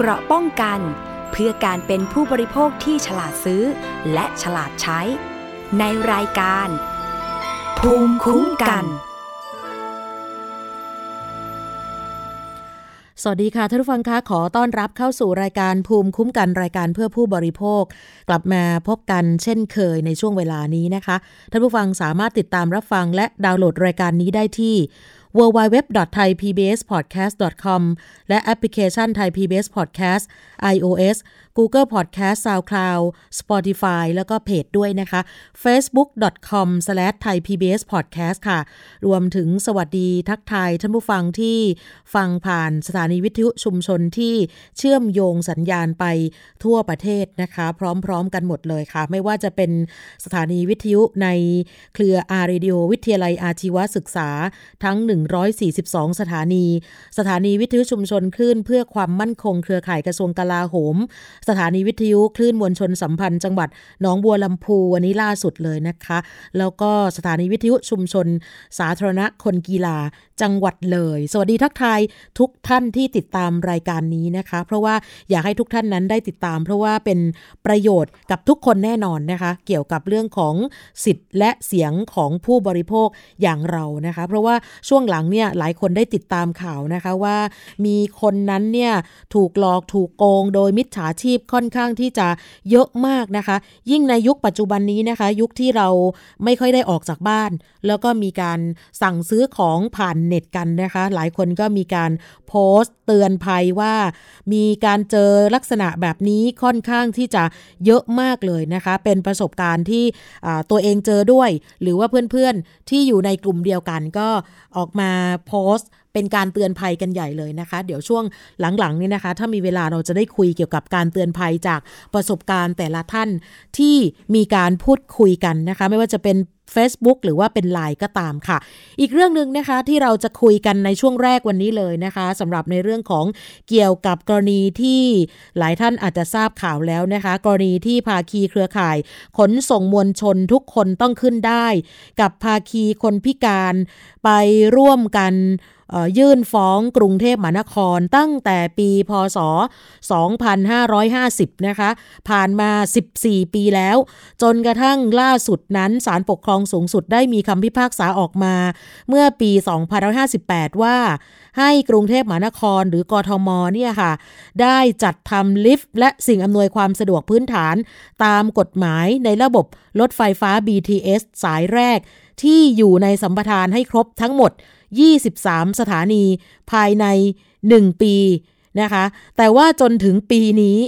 เกราะป้องกัน เพื่อการเป็นผู้บริโภคที่ฉลาดซื้อ และฉลาดใช้ ในรายการ ภูมิคุ้มกัน สวัสดีค่ะท่านผู้ฟังคะขอต้อนรับเข้าสู่รายการภูมิคุ้มกันรายการเพื่อผู้บริโภค กลับมาพบกันเช่นเคยในช่วงเวลานี้นะคะท่านผู้ฟังสามารถติดตามรับฟังและดาวน์โหลดรายการนี้ได้ที่ www.thaipbspodcast.com และแอปพลิเคชัน Thai PBS Podcast iOS Google Podcast SoundCloud Spotify แล้วก็เพจด้วยนะคะ facebook.com/thaipbspodcast ค่ะ รวมถึงสวัสดีทักทายท่านผู้ฟังที่ฟังผ่านสถานีวิทยุชุมชนที่เชื่อมโยงสัญญาณไปทั่วประเทศนะคะ พร้อมๆกันหมดเลยค่ะ ไม่ว่าจะเป็นสถานีวิทยุในเครือ R-Radio วิทยาลัยอาชีวศึกษาทั้ง142 สถานี สถานีวิทยุชุมชนคลื่นเพื่อความมั่นคงเครือข่ายกระทรวงกลาโหม สถานีวิทยุคลื่นมวลชนสัมพันธ์จังหวัดหนองบัวลำภูวันนี้ล่าสุดเลยนะคะ แล้วก็สถานีวิทยุชุมชน สาธารณะคนกีฬาจังหวัดเลย สวัสดีทักทายทุกท่านที่ติดตามรายการนี้นะคะ เพราะว่าอยากให้ทุกท่านนั้นได้ติดตาม เพราะว่าเป็นประโยชน์กับทุกคนแน่นอนนะคะ เกี่ยวกับเรื่องของสิทธิ์และเสียงของผู้บริโภคอย่างเรานะคะ เพราะว่าช่วงหลังเนี่ยหลายคนได้ติดตามข่าวนะคะว่า มีคนนั้นเนี่ยถูกหลอกถูกโกง โดยมิจฉาชีพค่อนข้างที่จะเยอะมากนะคะ ยิ่งในยุคปัจจุบันนี้นะคะ ยุคที่เราไม่ค่อยได้ออกจากบ้าน แล้วก็มีการสั่งซื้อของผ่านเน็ตกันนะคะ หลายคนก็มีการโพสต์เตือนภัยว่า มีการเจอลักษณะแบบนี้ค่อนข้างที่จะเยอะมากเลยนะคะ เป็นประสบการณ์ที่ตัวเองเจอด้วย หรือว่าเพื่อนๆที่อยู่ในกลุ่มเดียวกันก็ออกมาโพสต์เป็นการเตือนภัยกันใหญ่เลยนะคะ เดี๋ยวช่วงหลังๆนี่นะคะ ถ้ามีเวลาเราจะได้คุยเกี่ยวกับการเตือนภัยจากประสบการณ์แต่ละท่านที่มีการพูดคุยกันนะคะ ไม่ว่าจะเป็น Facebook หรือว่าเป็นไลน์ก็ตามค่ะ อีกเรื่องหนึ่งนะคะที่เราจะคุยกันในช่วงแรกวันนี้เลยนะคะสำหรับในเรื่องของเกี่ยวกับกรณีที่หลายท่านอาจจะทราบข่าวแล้วนะคะ กรณีที่ภาคีเครือข่าย ขนส่งมวลชนทุกคนต้องขึ้นได้ กับภาคีคนพิการไปร่วมกัน ยื่นฟ้องกรุงเทพมหานครตั้งแต่ปีพศ 2550 นะคะ ผ่านมา 14 ปีแล้ว จนกระทั่งล่าสุดนั้นศาลปกครองสูงสุดได้มีคำพิพากษาออกมา เมื่อปี 2558 ว่าให้กรุงเทพมหานครหรือกทมเนี่ยค่ะ ได้จัดทำลิฟต์และสิ่งอำนวยความสะดวกพื้นฐาน ตามกฎหมายในระบบรถไฟฟ้า BTS สายแรก ที่อยู่ในสัมปทานให้ครบทั้งหมด 23 สถานีภายใน 1 ปีนะคะ แต่ว่าจนถึงปีนี้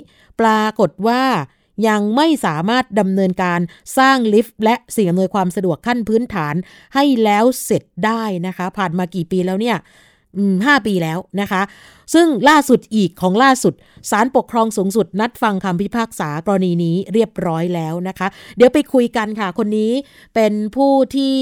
ปรากฏว่ายังไม่สามารถดำเนินการสร้างลิฟต์และสิ่งอำนวยความสะดวกขั้นพื้นฐานให้แล้วเสร็จได้นะคะ ผ่านมากี่ปีแล้วเนี่ย ห้าปีแล้วนะคะ ซึ่งล่าสุดอีกของล่าสุดศาลปกครองสูงสุดนัดฟังคำพิพากษากรณีนี้เรียบร้อยแล้วนะคะ เดี๋ยวไปคุยกันค่ะ คนนี้เป็นผู้ที่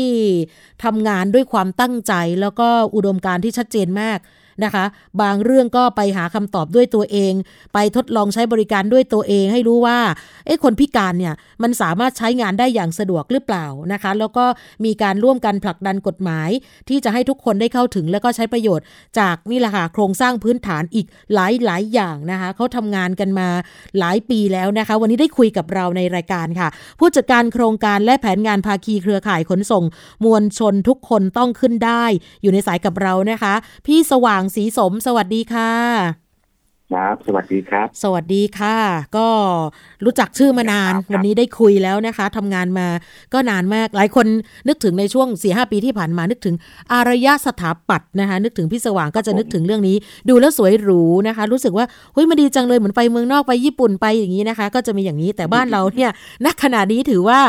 ทำงานด้วยความตั้งใจ แล้วก็อุดมการที่ชัดเจนมาก นะคะ บางเรื่องก็ไปหาคำตอบด้วยตัวเอง ไปทดลองใช้บริการด้วยตัวเอง ให้รู้ว่าเอ๊ะคนพิการเนี่ยมันสามารถใช้งานได้อย่างสะดวกหรือเปล่านะคะ แล้วก็มีการร่วมกันผลักดันกฎหมาย ที่จะให้ทุกคนได้เข้าถึง แล้วก็ใช้ประโยชน์ จากนี่แหละค่ะโครงสร้างพื้นฐานอีกหลายหลายอย่างนะคะเขาทำงานกันมาหลายปีแล้วนะคะ วันนี้ได้คุยกับเราในรายการค่ะ ผู้จัดการโครงการและแผนงานภาคีเครือข่ายขนส่ง มวลชนทุกคนต้องขึ้นได้ อยู่ในสายกับเรานะคะ พี่สว่างสีสม สวัสดีค่ะ ครับ สวัสดีครับ สวัสดีค่ะ ก็รู้จักชื่อมานาน วันนี้ได้คุยแล้วนะคะทำงานมาก็นานมาก หลายคนนึกถึงในช่วงสี่หปีที่ผ่านมานึกถึงอารยสถาปัตย์นะคะ นึกถึงพี่สว่างก็จะนึกถึงเรื่องนี้ ดูแล้วสวยหรูนะคะ รู้สึกว่าเฮ้ยมันดีจังเลยเหมือนไปเมืองนอกไปญี่ปุ่นไปอย่างนี้นะคะ ก็จะมีอย่างนี้แต่บ้านเราเนี่ยนักขณะนี้ถือว่า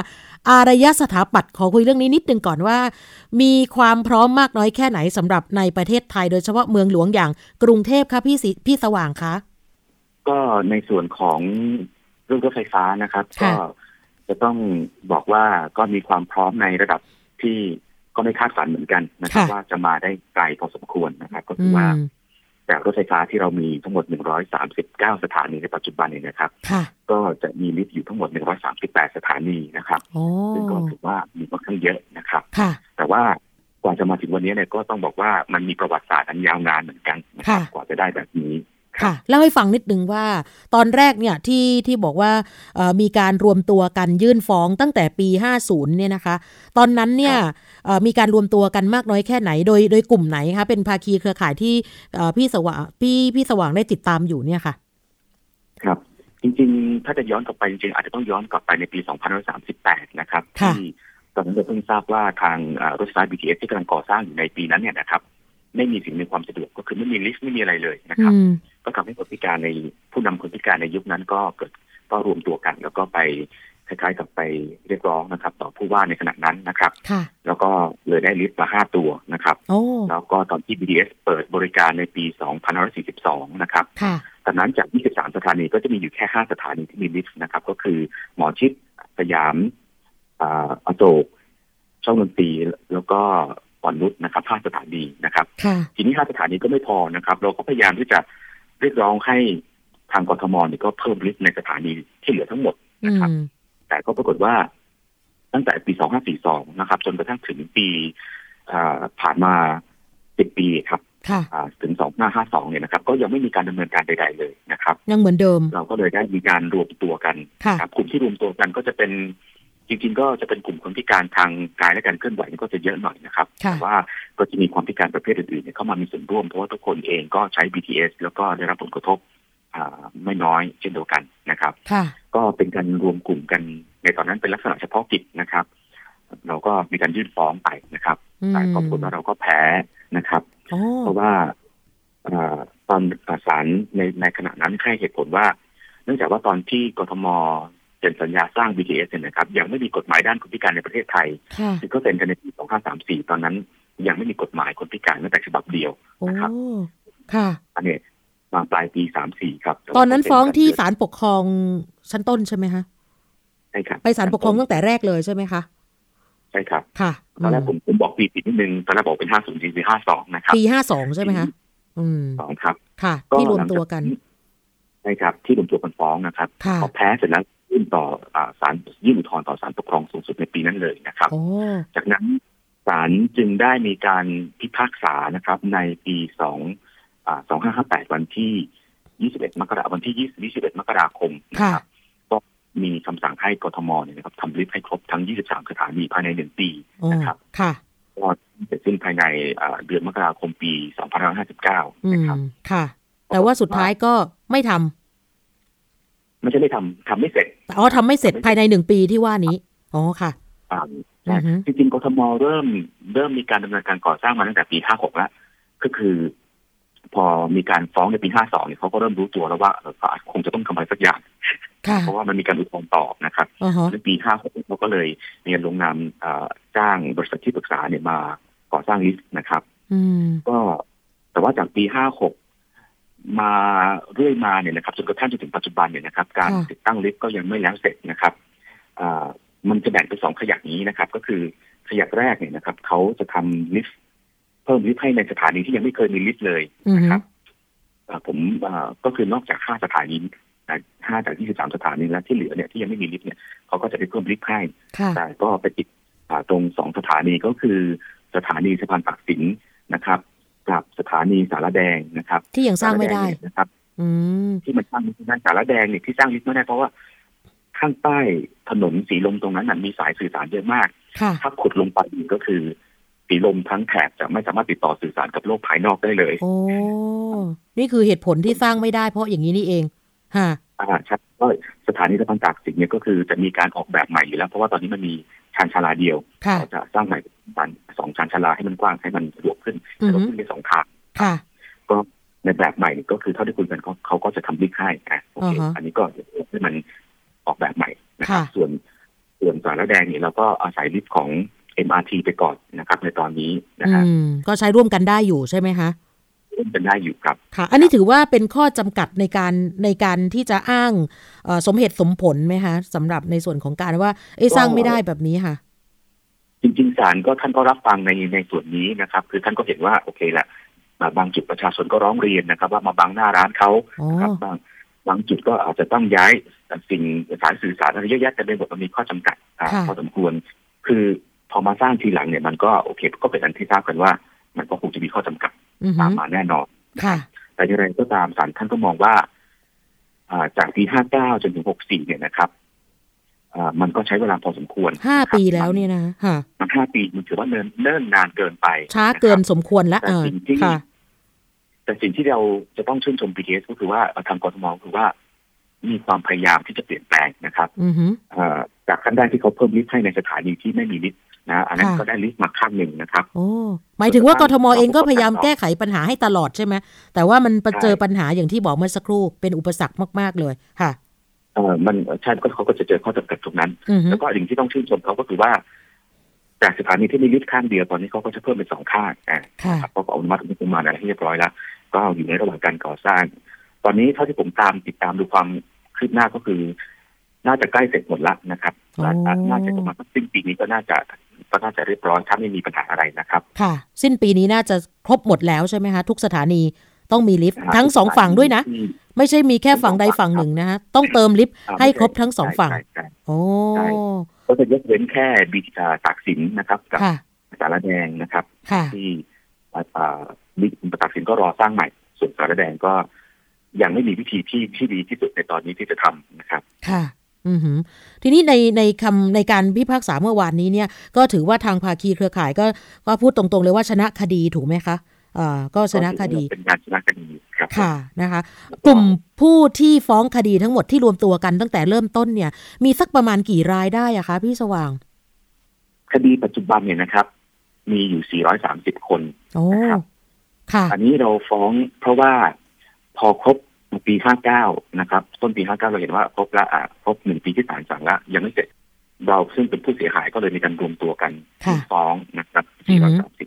อารยสถาปัตย์ขอคุยเรื่องนี้นิดนึงก่อนว่า มีความพร้อมมากน้อยแค่ไหนสำหรับในประเทศไทย โดยเฉพาะเมืองหลวงอย่างกรุงเทพคะพี่พี่สว่างคะก็ในส่วนของเรื่องรถไฟฟ้านะครับ ก็จะต้องบอกว่าก็มีความพร้อมในระดับที่ก็ไม่คาดฝันเหมือนกันนะครับ ว่าจะมาได้ไกลพอสมควรนะครับ ก็คือว่า จากรถไฟฟ้าที่เรามีทั้งหมด 139 สถานีในปัจจุบันนี้นะครับ ก็จะมีลิฟต์อยู่ทั้งหมด 138 สถานีนะครับซึ่งก็ถือว่ามีค่อนข้างเยอะนะครับ แต่ว่ากว่าจะมาถึงวันนี้เนี่ยก็ต้องบอกว่ามันมีประวัติศาสตร์อันยาวนานเหมือนกันนะครับกว่าจะได้แบบนี้ ค่ะเล่าให้ฟังนิดนึงว่า ตอนแรกเนี่ยที่ที่บอกว่ามีการรวมตัวกันยื่นฟ้องตั้งแต่ปี 50เนี่ยนะคะ ตอนนั้นเนี่ยมีการรวมตัวกันมากน้อยแค่ไหนโดยโดยกลุ่มไหนคะเป็นภาคีเครือข่ายที่พี่สว่างพี่พี่สว่างได้ติดตามอยู่เนี่ยค่ะ ครับจริงๆ ถ้าจะย้อนกลับไปจริงๆ อาจจะต้องย้อนกลับไปในปี 2538 นะครับ ที่ตอนนั้นเราเพิ่งทราบว่าทางรถไฟฟ้า BTS ที่กำลังก่อสร้างอยู่ในปีนั้นเนี่ยนะครับ ไม่มีสิ่งมีความสะดวกก็คือไม่มีลิฟต์ไม่มีอะไรเลยนะครับ ก็ทำให้คนพิการในผู้นำคนพิการในยุคนั้นก็เกิดก็รวมตัวกัน แล้วก็ไปคล้ายๆกับไปเรียกร้องนะครับ ต่อผู้ว่าในขณะนั้นนะครับ แล้วก็เลยได้ลิฟต์มาห้าตัวนะครับ แล้วก็ตอนที่ BTS เปิดบริการในปี2542 นะครับตอนนั้นจาก 23 สถานีก็จะมีอยู่แค่ 5 สถานีที่มีลิฟต์นะครับ ก็คือหมอชิดสยามอโศกช่องดนตรีแล้วก็อ่อนนุชนะครับห้าสถานีนะครับ ทีนี้ห้าสถานีก็ไม่พอนะครับ เราก็พยายามที่จะ เรียกร้องให้ทางกทมเนี่ยก็เพิ่มลิฟต์ในสถานีที่เหลือทั้งหมดนะครับ แต่ก็ปรากฏว่า ตั้งแต่ปี 2542 นะครับ จนกระทั่งถึงปีผ่านมา 10 ปีครับถึง 2552 เนี่ยนะครับ ก็ยังไม่มีการดำเนินการใด ๆ เลยนะครับ ยังเหมือนเดิม เราก็เลยได้มีการรวมตัวกันครับกลุ่มที่รวมตัวกันก็จะเป็น จริงๆก็จะเป็นกลุ่มคนพิการทางกายและการเคลื่อนไหวก็จะเยอะหน่อยนะครับ แต่ว่าก็จะมีความพิการประเภทอื่นๆเข้ามามีส่วนร่วมเพราะว่าทุกคนเองก็ใช้ BTS แล้วก็ได้รับผลกระทบไม่น้อยเช่นเดียวกันนะครับ ก็เป็นการรวมกลุ่มกันในตอนนั้นเป็นลักษณะเฉพาะกิจนะครับ เราก็มีการยื่นฟ้องไปนะครับแต่ปรากฏว่าเราก็แพ้นะครับ เพราะว่าตอนศาลในในขณะนั้นให้เหตุผลว่า เนื่องจากว่าตอนที่กทม เซ็นสัญญาสร้าง BTS เนี่ยนะครับยังไม่มีกฎหมายด้านคนพิการในประเทศไทยที่เขาเซ็นกันในปี 2534 ตอนนั้น ยังไม่มีกฎหมายคนพิการแม้แต่ฉบับเดียวนะครับค่ะอันนี้มาปลายปี 34 ครับ ตอนนั้นฟ้องที่ศาลปกครองชั้นต้นใช่ไหมคะใช่ครับไปศาลปกครองตั้งแต่แรกเลยใช่ไหมคะใช่ครับค่ะตอนแรกผมผมบอกปีผิดนิดนึงตอนแรกบอกเป็นห้าศูนย์ปีห้าสองนะครับปีห้าสองใช่ไหมคะอืมสองครับ ค่ะ ที่รวมตัวกันใช่ครับ ที่รวมตัวกันฟ้องนะครับพอแพ้เสร็จแล้ว ยื่นต่อศาลยื่นอุทธรณ์ต่อศาลปกครองสูงสุดในปีนั้นเลยนะครับ จากนั้นศาลจึงได้มีการพิพากษานะครับ ในปีสองสองห้าห้าแปดวันที่ยี่สิบเอ็ดมกราวันที่ยี่สิบเอ็ดมกราคมนะครับก็มีคำสั่งให้กทมเนี่ยนะครับทำลิฟต์ให้ครบทั้งยี่สิบสามสถานีภายในหนึ่งปีนะครับค่ะก็เสร็จสิ้นภายในเดือนมกราคมปีสองพันห้าสิบเก้านะครับ ค่ะ แต่ว่าสุดท้ายก็ไม่ทำ ไม่ใช่ไม่ทำทำไม่เสร็จอ๋อทำไม่เสร็จภายในหนึ่งปีที่ว่านี้อ๋อค่ะอ่าจริงๆกทมเริ่มเริ่มมีการดำเนินการก่อสร้างมาตั้งแต่ปีห้าหกแล้วก็คือ พอมีการฟ้องในปีห้าสองเนี่ยเขาก็เริ่มรู้ตัวแล้วว่าเขาคงจะต้องทำอะไรสักอย่างเพราะว่ามันมีการอุทธรณ์ต่อนะครับในปีห้าหกเขาก็เลยมีการลงนามจ้างบริษัทที่ปรึกษาเนี่ยมาก่อสร้างลิฟต์นะครับก็แต่ว่าจากปีห้าหก มาเรื่อยมาเนี่ยนะครับจนกระทั่งจนถึงปัจจุบันเนี่ยนะครับ การติดตั้งลิฟต์ก็ยังไม่แล้วเสร็จนะครับมันจะแบ่งเป็นสองขยักนี้นะครับ ก็คือขยักแรกเนี่ยนะครับเขาจะทำลิฟต์เพิ่มลิฟต์ให้ในสถานีที่ยังไม่เคยมีลิฟต์เลยนะครับผมก็คือนอกจากห้าสถานีห้าจากที่สิบสามสถานีแล้วที่เหลือเนี่ยที่ยังไม่มีลิฟต์เนี่ยเขาก็จะได้เพิ่มลิฟต์ให้แต่ก็ไปติดตรงสองสถานีก็คือสถานีสะพานปากสินนะครับ กับสถานีสารแดงนะครับ ที่ยังสร้างไม่ได้นะครับ อืที่มันสร้างไม่ได้สารแดงเนี่ยที่สร้างลิฟต์ไม่ได้เพราะว่า ข้างใต้ถนนสีลมตรงนั้นมันมีสายสื่อสารเยอะมาก ถ้าขุดลงไปก็คือ สีลมทั้งแถบจะไม่สามารถติดต่อสื่อสารกับโลกภายนอกได้เลย โอ้นี่คือเหตุผลที่สร้างไม่ได้เพราะอย่างนี้นี่เองฮะ อ่าใช่ก็สถานีสะพานตากสินเนี่ยก็คือจะมีการออกแบบใหม่อยู่แล้ว เพราะว่าตอนนี้มันมีชานชาลาเดียวเราจะสร้างใหม่สองชานชาลาให้มันกว้างให้มันสะดวกขึ้นสะดวกขึ้นในสองทางก็ในแบบใหม่ก็คือเท่าที่คุยกันเขาก็จะทำลิฟต์ให้อะโอเคอันนี้ก็ให้มันออกแบบใหม่นะครับส่วนส่วนสารแดงเนี่ยเราก็อาศัยลิฟต์ของ MRT ไปก่อนนะครับ ในตอนนี้นะครับก็ใช้ร่วมกันได้อยู่ใช่ไหมคะ ร่วมกันได้อยู่ครับ ค่ะ อันนี้ถือว่าเป็นข้อจำกัดในการในการที่จะอ้างสมเหตุสมผลไหมคะสำหรับในส่วนของการว่าไอ้สร้างไม่ได้แบบนี้ค่ะ จริงๆศาลก็ท่านก็รับฟังในในส่วนนี้นะครับ คือท่านก็เห็นว่าโอเคแหละบางจุดประชาชนก็ร้องเรียนนะครับ ว่ามาบังหน้าร้านเขาครับบางบางจุดก็อาจจะต้องย้ายสิ่งสารสื่อสารอะไรเยอะแยะแต่ในบทมันมีข้อจำกัดพอสมควร คือพอมาสร้างทีหลังเนี่ยมันก็โอเค ก็เป็นอันที่ทราบกันว่า มันก็คงจะมีข้อจำกัด ตามมาแน่นอนค่ะแต่อย่างไรก็ตามศาลท่านก็มองว่าจากปีห้าเก้าจนถึงหกสี่เนี่ยนะครับมันก็ใช้เวลาพอสมควรห้าปีแล้วเนี่ยนะฮะมันห้าปีมันถือว่าเนิ่นเนิ่นนานเกินไป ช้าเกินสมควรแล้วเออค่ะแต่สิ่งที่เราจะต้องชื่นชม BTS ก็คือว่าทางกรทมคือว่า มีความพยายามที่จะเปลี่ยนแปลงนะครับจากขั้นแรกที่เขาเพิ่มลิฟต์ให้ในสถานีที่ไม่มีลิฟต์ นะอันนั้นก็ได้ลิฟต์มาขั้นหนึ่งนะครับโอ้หมายถึงว่ากทมเองก็พยายามแก้ไขปัญหาให้ตลอดใช่ไหมแต่ว่ามันเจอปัญหาอย่างที่บอกเมื่อสักครู่เป็นอุปสรรคมาก ๆเลยค่ะเออมันใช่ก็เขาก็จะเจอข้อจำกัดตรงนั้น แล้วก็สิ่งที่ต้องชื่นชมเขาก็คือว่า จากสถานีที่มีลิฟต์ข้างเดียวตอนนี้เขาก็จะเพิ่มเป็นสองข้างอ่าเขาก็อนุมัติงบประมาณอะไรที่เรียบร้อยแล้ว ก็อยู่ในระหว่างการก่อสร้าง ตอนนี้เท่าที่ผมตามติดตามดูความคืบหน้าก็คือ น่าจะใกล้เสร็จหมดละนะครับน่าจะประมาณสิ้นปีนี้ก็น่าจะ ก็น่าจะเรียบร้อยถ้าไม่มีปัญหาอะไรนะครับ ค่ะ สิ้นปีนี้น่าจะครบหมดแล้วใช่ไหมคะ ทุกสถานีต้องมีลิฟต์ทั้งสองฝั่งด้วยนะ ไม่ใช่มีแค่ฝั่งใดฝั่งหนึ่งนะฮะต้องเติมลิฟต์ให้ครบทั้งสองฝั่งโอ้ก็จะยกเว้นแค่บีตากสินนะครับกับสารแดงนะครับ ที่บิ๊กตักสินก็รอสร้างใหม่ ส่วนสารแดงก็ยังไม่มีวิธีที่ที่ดีที่สุดในตอนนี้ที่จะทำนะครับ ค่ะอือ ทีนี้ในในคำในการพิพากษาเมื่อวานนี้เนี่ย ก็ถือว่าทางภาคีเครือข่ายก็ก็พูดตรงๆเลยว่าชนะคดีถูกไหมคะอ่าก็ชนะคดีเป็นการชนะคดีครับค่ะนะคะ กลุ่มผู้ที่ฟ้องคดีทั้งหมดที่รวมตัวกันตั้งแต่เริ่มต้นเนี่ย มีสักประมาณกี่รายได้อะคะ พี่สว่าง คดีปัจจุบันเนี่ยนะครับ มีอยู่ 430 คนนะครับค่ะ อันนี้เราฟ้องเพราะว่าพอครบ ปี59นะครับ ต้นปี59เราเห็นว่าครบละอะครบหนึ่งปีที่ศาลสั่งละยังไม่เสร็จเราซึ่งเป็นผู้เสียหายก็เลยมีการรวมตัวกันฟ้องนะครับ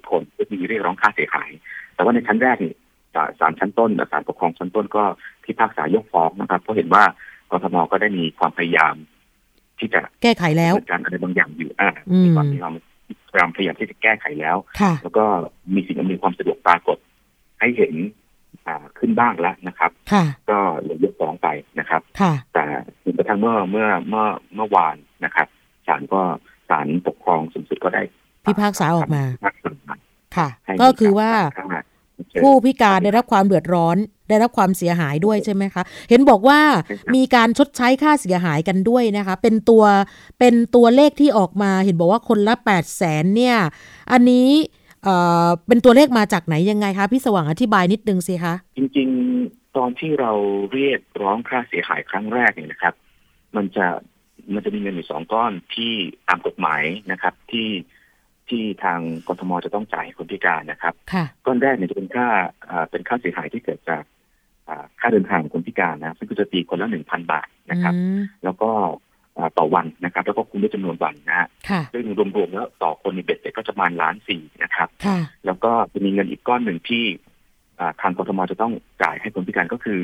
430คนเพื่อที่เรียกร้องค่าเสียหาย แต่ว่าในชั้นแรกนี่ศาลชั้นต้นศาลปกครองชั้นต้นก็พิพากษายกฟ้องนะครับ เพราะเห็นว่ากรทมก็ได้มีความพยายาม ที่จะแก้ไขแล้วการอะไรบางอย่างอยู่อ่ามีความพยายามพยายามพยายามที่จะแก้ไขแล้ว แล้วก็มีสิ่งอำนวยความสะดวกปรากฏ ให้เห็น ขึ้นบ้างแล้วนะครับ ก็เลยยกฟ้องไปนะครับ แต่จนกระทั่งเมื่อเมื่อเมื่อเมื่อวานนะครับศาลก็ศาลปกครองสูงสุดก็ได้ พิพากษาออกมาค่ะ ก็คือว่าผู้พิการได้รับความเดือดร้อน ได้รับความเสียหายด้วยใช่ไหมคะ เห็นบอกว่ามีการชดใช้ค่าเสียหายกันด้วยนะคะ เป็นตัวเป็นตัวเลขที่ออกมา เห็นบอกว่าคนละแปดแสนเนี่ย อันนี้ เอ่อเป็นตัวเลขมาจากไหนยังไงคะพี่สว่างอธิบายนิดนึงสิคะจริง ๆ ตอนที่เราเรียกร้องค่าเสียหายครั้งแรกเนี่ยนะครับ มันจะมันจะมีเงินอยู่สองก้อนที่ตามกฎหมายนะครับ ที่ที่ทางกรทมจะต้องจ่ายคนพิการนะครับก้อนแรกเนี่ยจะเป็นค่าเป็นค่าเสียหายที่เกิดจากค่าเดินทางคนพิการนะซึ่งก็จะตีคนละหนึ่งพันบาทนะครับ แล้วก็ ต่อวันนะครับ แล้วก็คุ้มด้วยจำนวนวันนะฮะซึ่งรวมๆแล้วต่อคนในเบ็ดเสร็จก็จะประมาณล้านสี่นะครับ แล้วก็จะมีเงินอีกก้อนหนึ่งที่ทางกรทมจะต้องจ่ายให้คนพิการก็คือ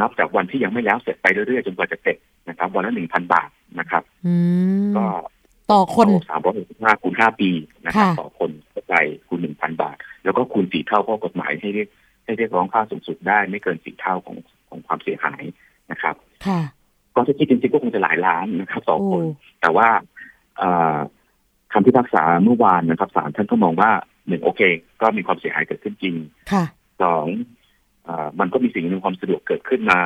นับจากวันที่ยังไม่แล้วเสร็จไปเรื่อยๆจนกว่าจะเสร็จนะครับ วันละหนึ่งพันบาทนะครับก็ต่อคนสามร้อยหกสิบห้าคูณห้าปีนะครับต่อคนก็ใจคูณหนึ่งพันบาท แล้วก็คูณสี่เท่าข้อกฎหมายให้เรียกให้เรียกร้องค่าสูงสุดได้ไม่เกินสี่เท่าของของความเสียหายนะครับ ก็จะคิดจริงๆก็คงจะหลายล้านนะครับต่อคน แต่ว่าคำพิพากษาเมื่อวานนะครับศาลท่านก็มองว่าหนึ่งโอเค ก็มีความเสียหายเกิดขึ้นจริงสองมันก็มีสิ่งนึงความสะดวกเกิดขึ้นมา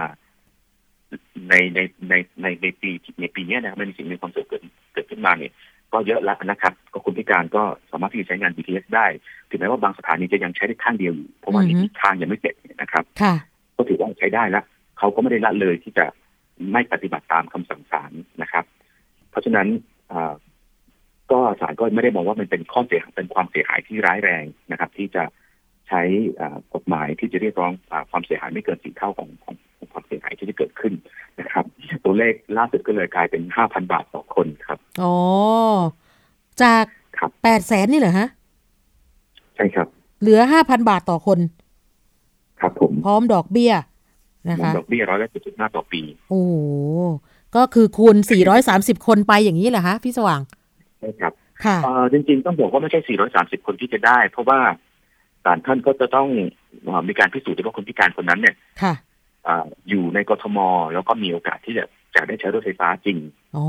ในในในในในปีในปีนี้นะครับมันมีสิ่งมีความสุขเกิดเกิดขึ้นมาเนี่ยก็เยอะแล้วนะครับ ก็คนพิการก็สามารถที่จะใช้งาน BTS ได้ ถึงแม้ว่าบางสถานีจะยังใช้ได้ข้างเดียวอยู่เพราะว่าอีกข้างยังไม่เสร็จนะครับก็ถือว่าใช้ได้แล้วเขาก็ไม่ได้ละเลยที่จะ ไม่ปฏิบัติตามคำสั่งศาลนะครับ เพราะฉะนั้นก็ศาลก็ไม่ได้มองว่ามันเป็นข้อเสียเป็นความเสียหายที่ร้ายแรงนะครับ ที่จะใช้กฎหมายที่จะเรียกร้องความเสียหายไม่เกินสี่เท่าของของความเสียหายที่จะเกิดขึ้นนะครับ ตัวเลขล่าสุดก็เลยกลายเป็นห้าพันบาทต่อคนครับอ๋อจากแปดแสนนี่เหรอฮะใช่ครับ เหลือห้าพันบาทต่อคน ครับผมพร้อมดอกเบี้ย นะคะดอกเบี้ยร้อยละจุดห้าต่อปี โอ้ก็คือคูณสี่ร้อยสามสิบคนไปอย่างนี้เหรอคะพี่สว่างใช่ครับค่ะจริงๆต้องบอกว่าไม่ใช่สี่ร้อยสามสิบคนที่จะได้ เพราะว่าศาลท่านก็จะต้องมีการพิสูจน์ว่าคนพิการคนนั้นเนี่ยค่ะอยู่ในกทม แล้วก็มีโอกาสที่จะจะได้ใช้รถไฟฟ้าจริงอ๋อ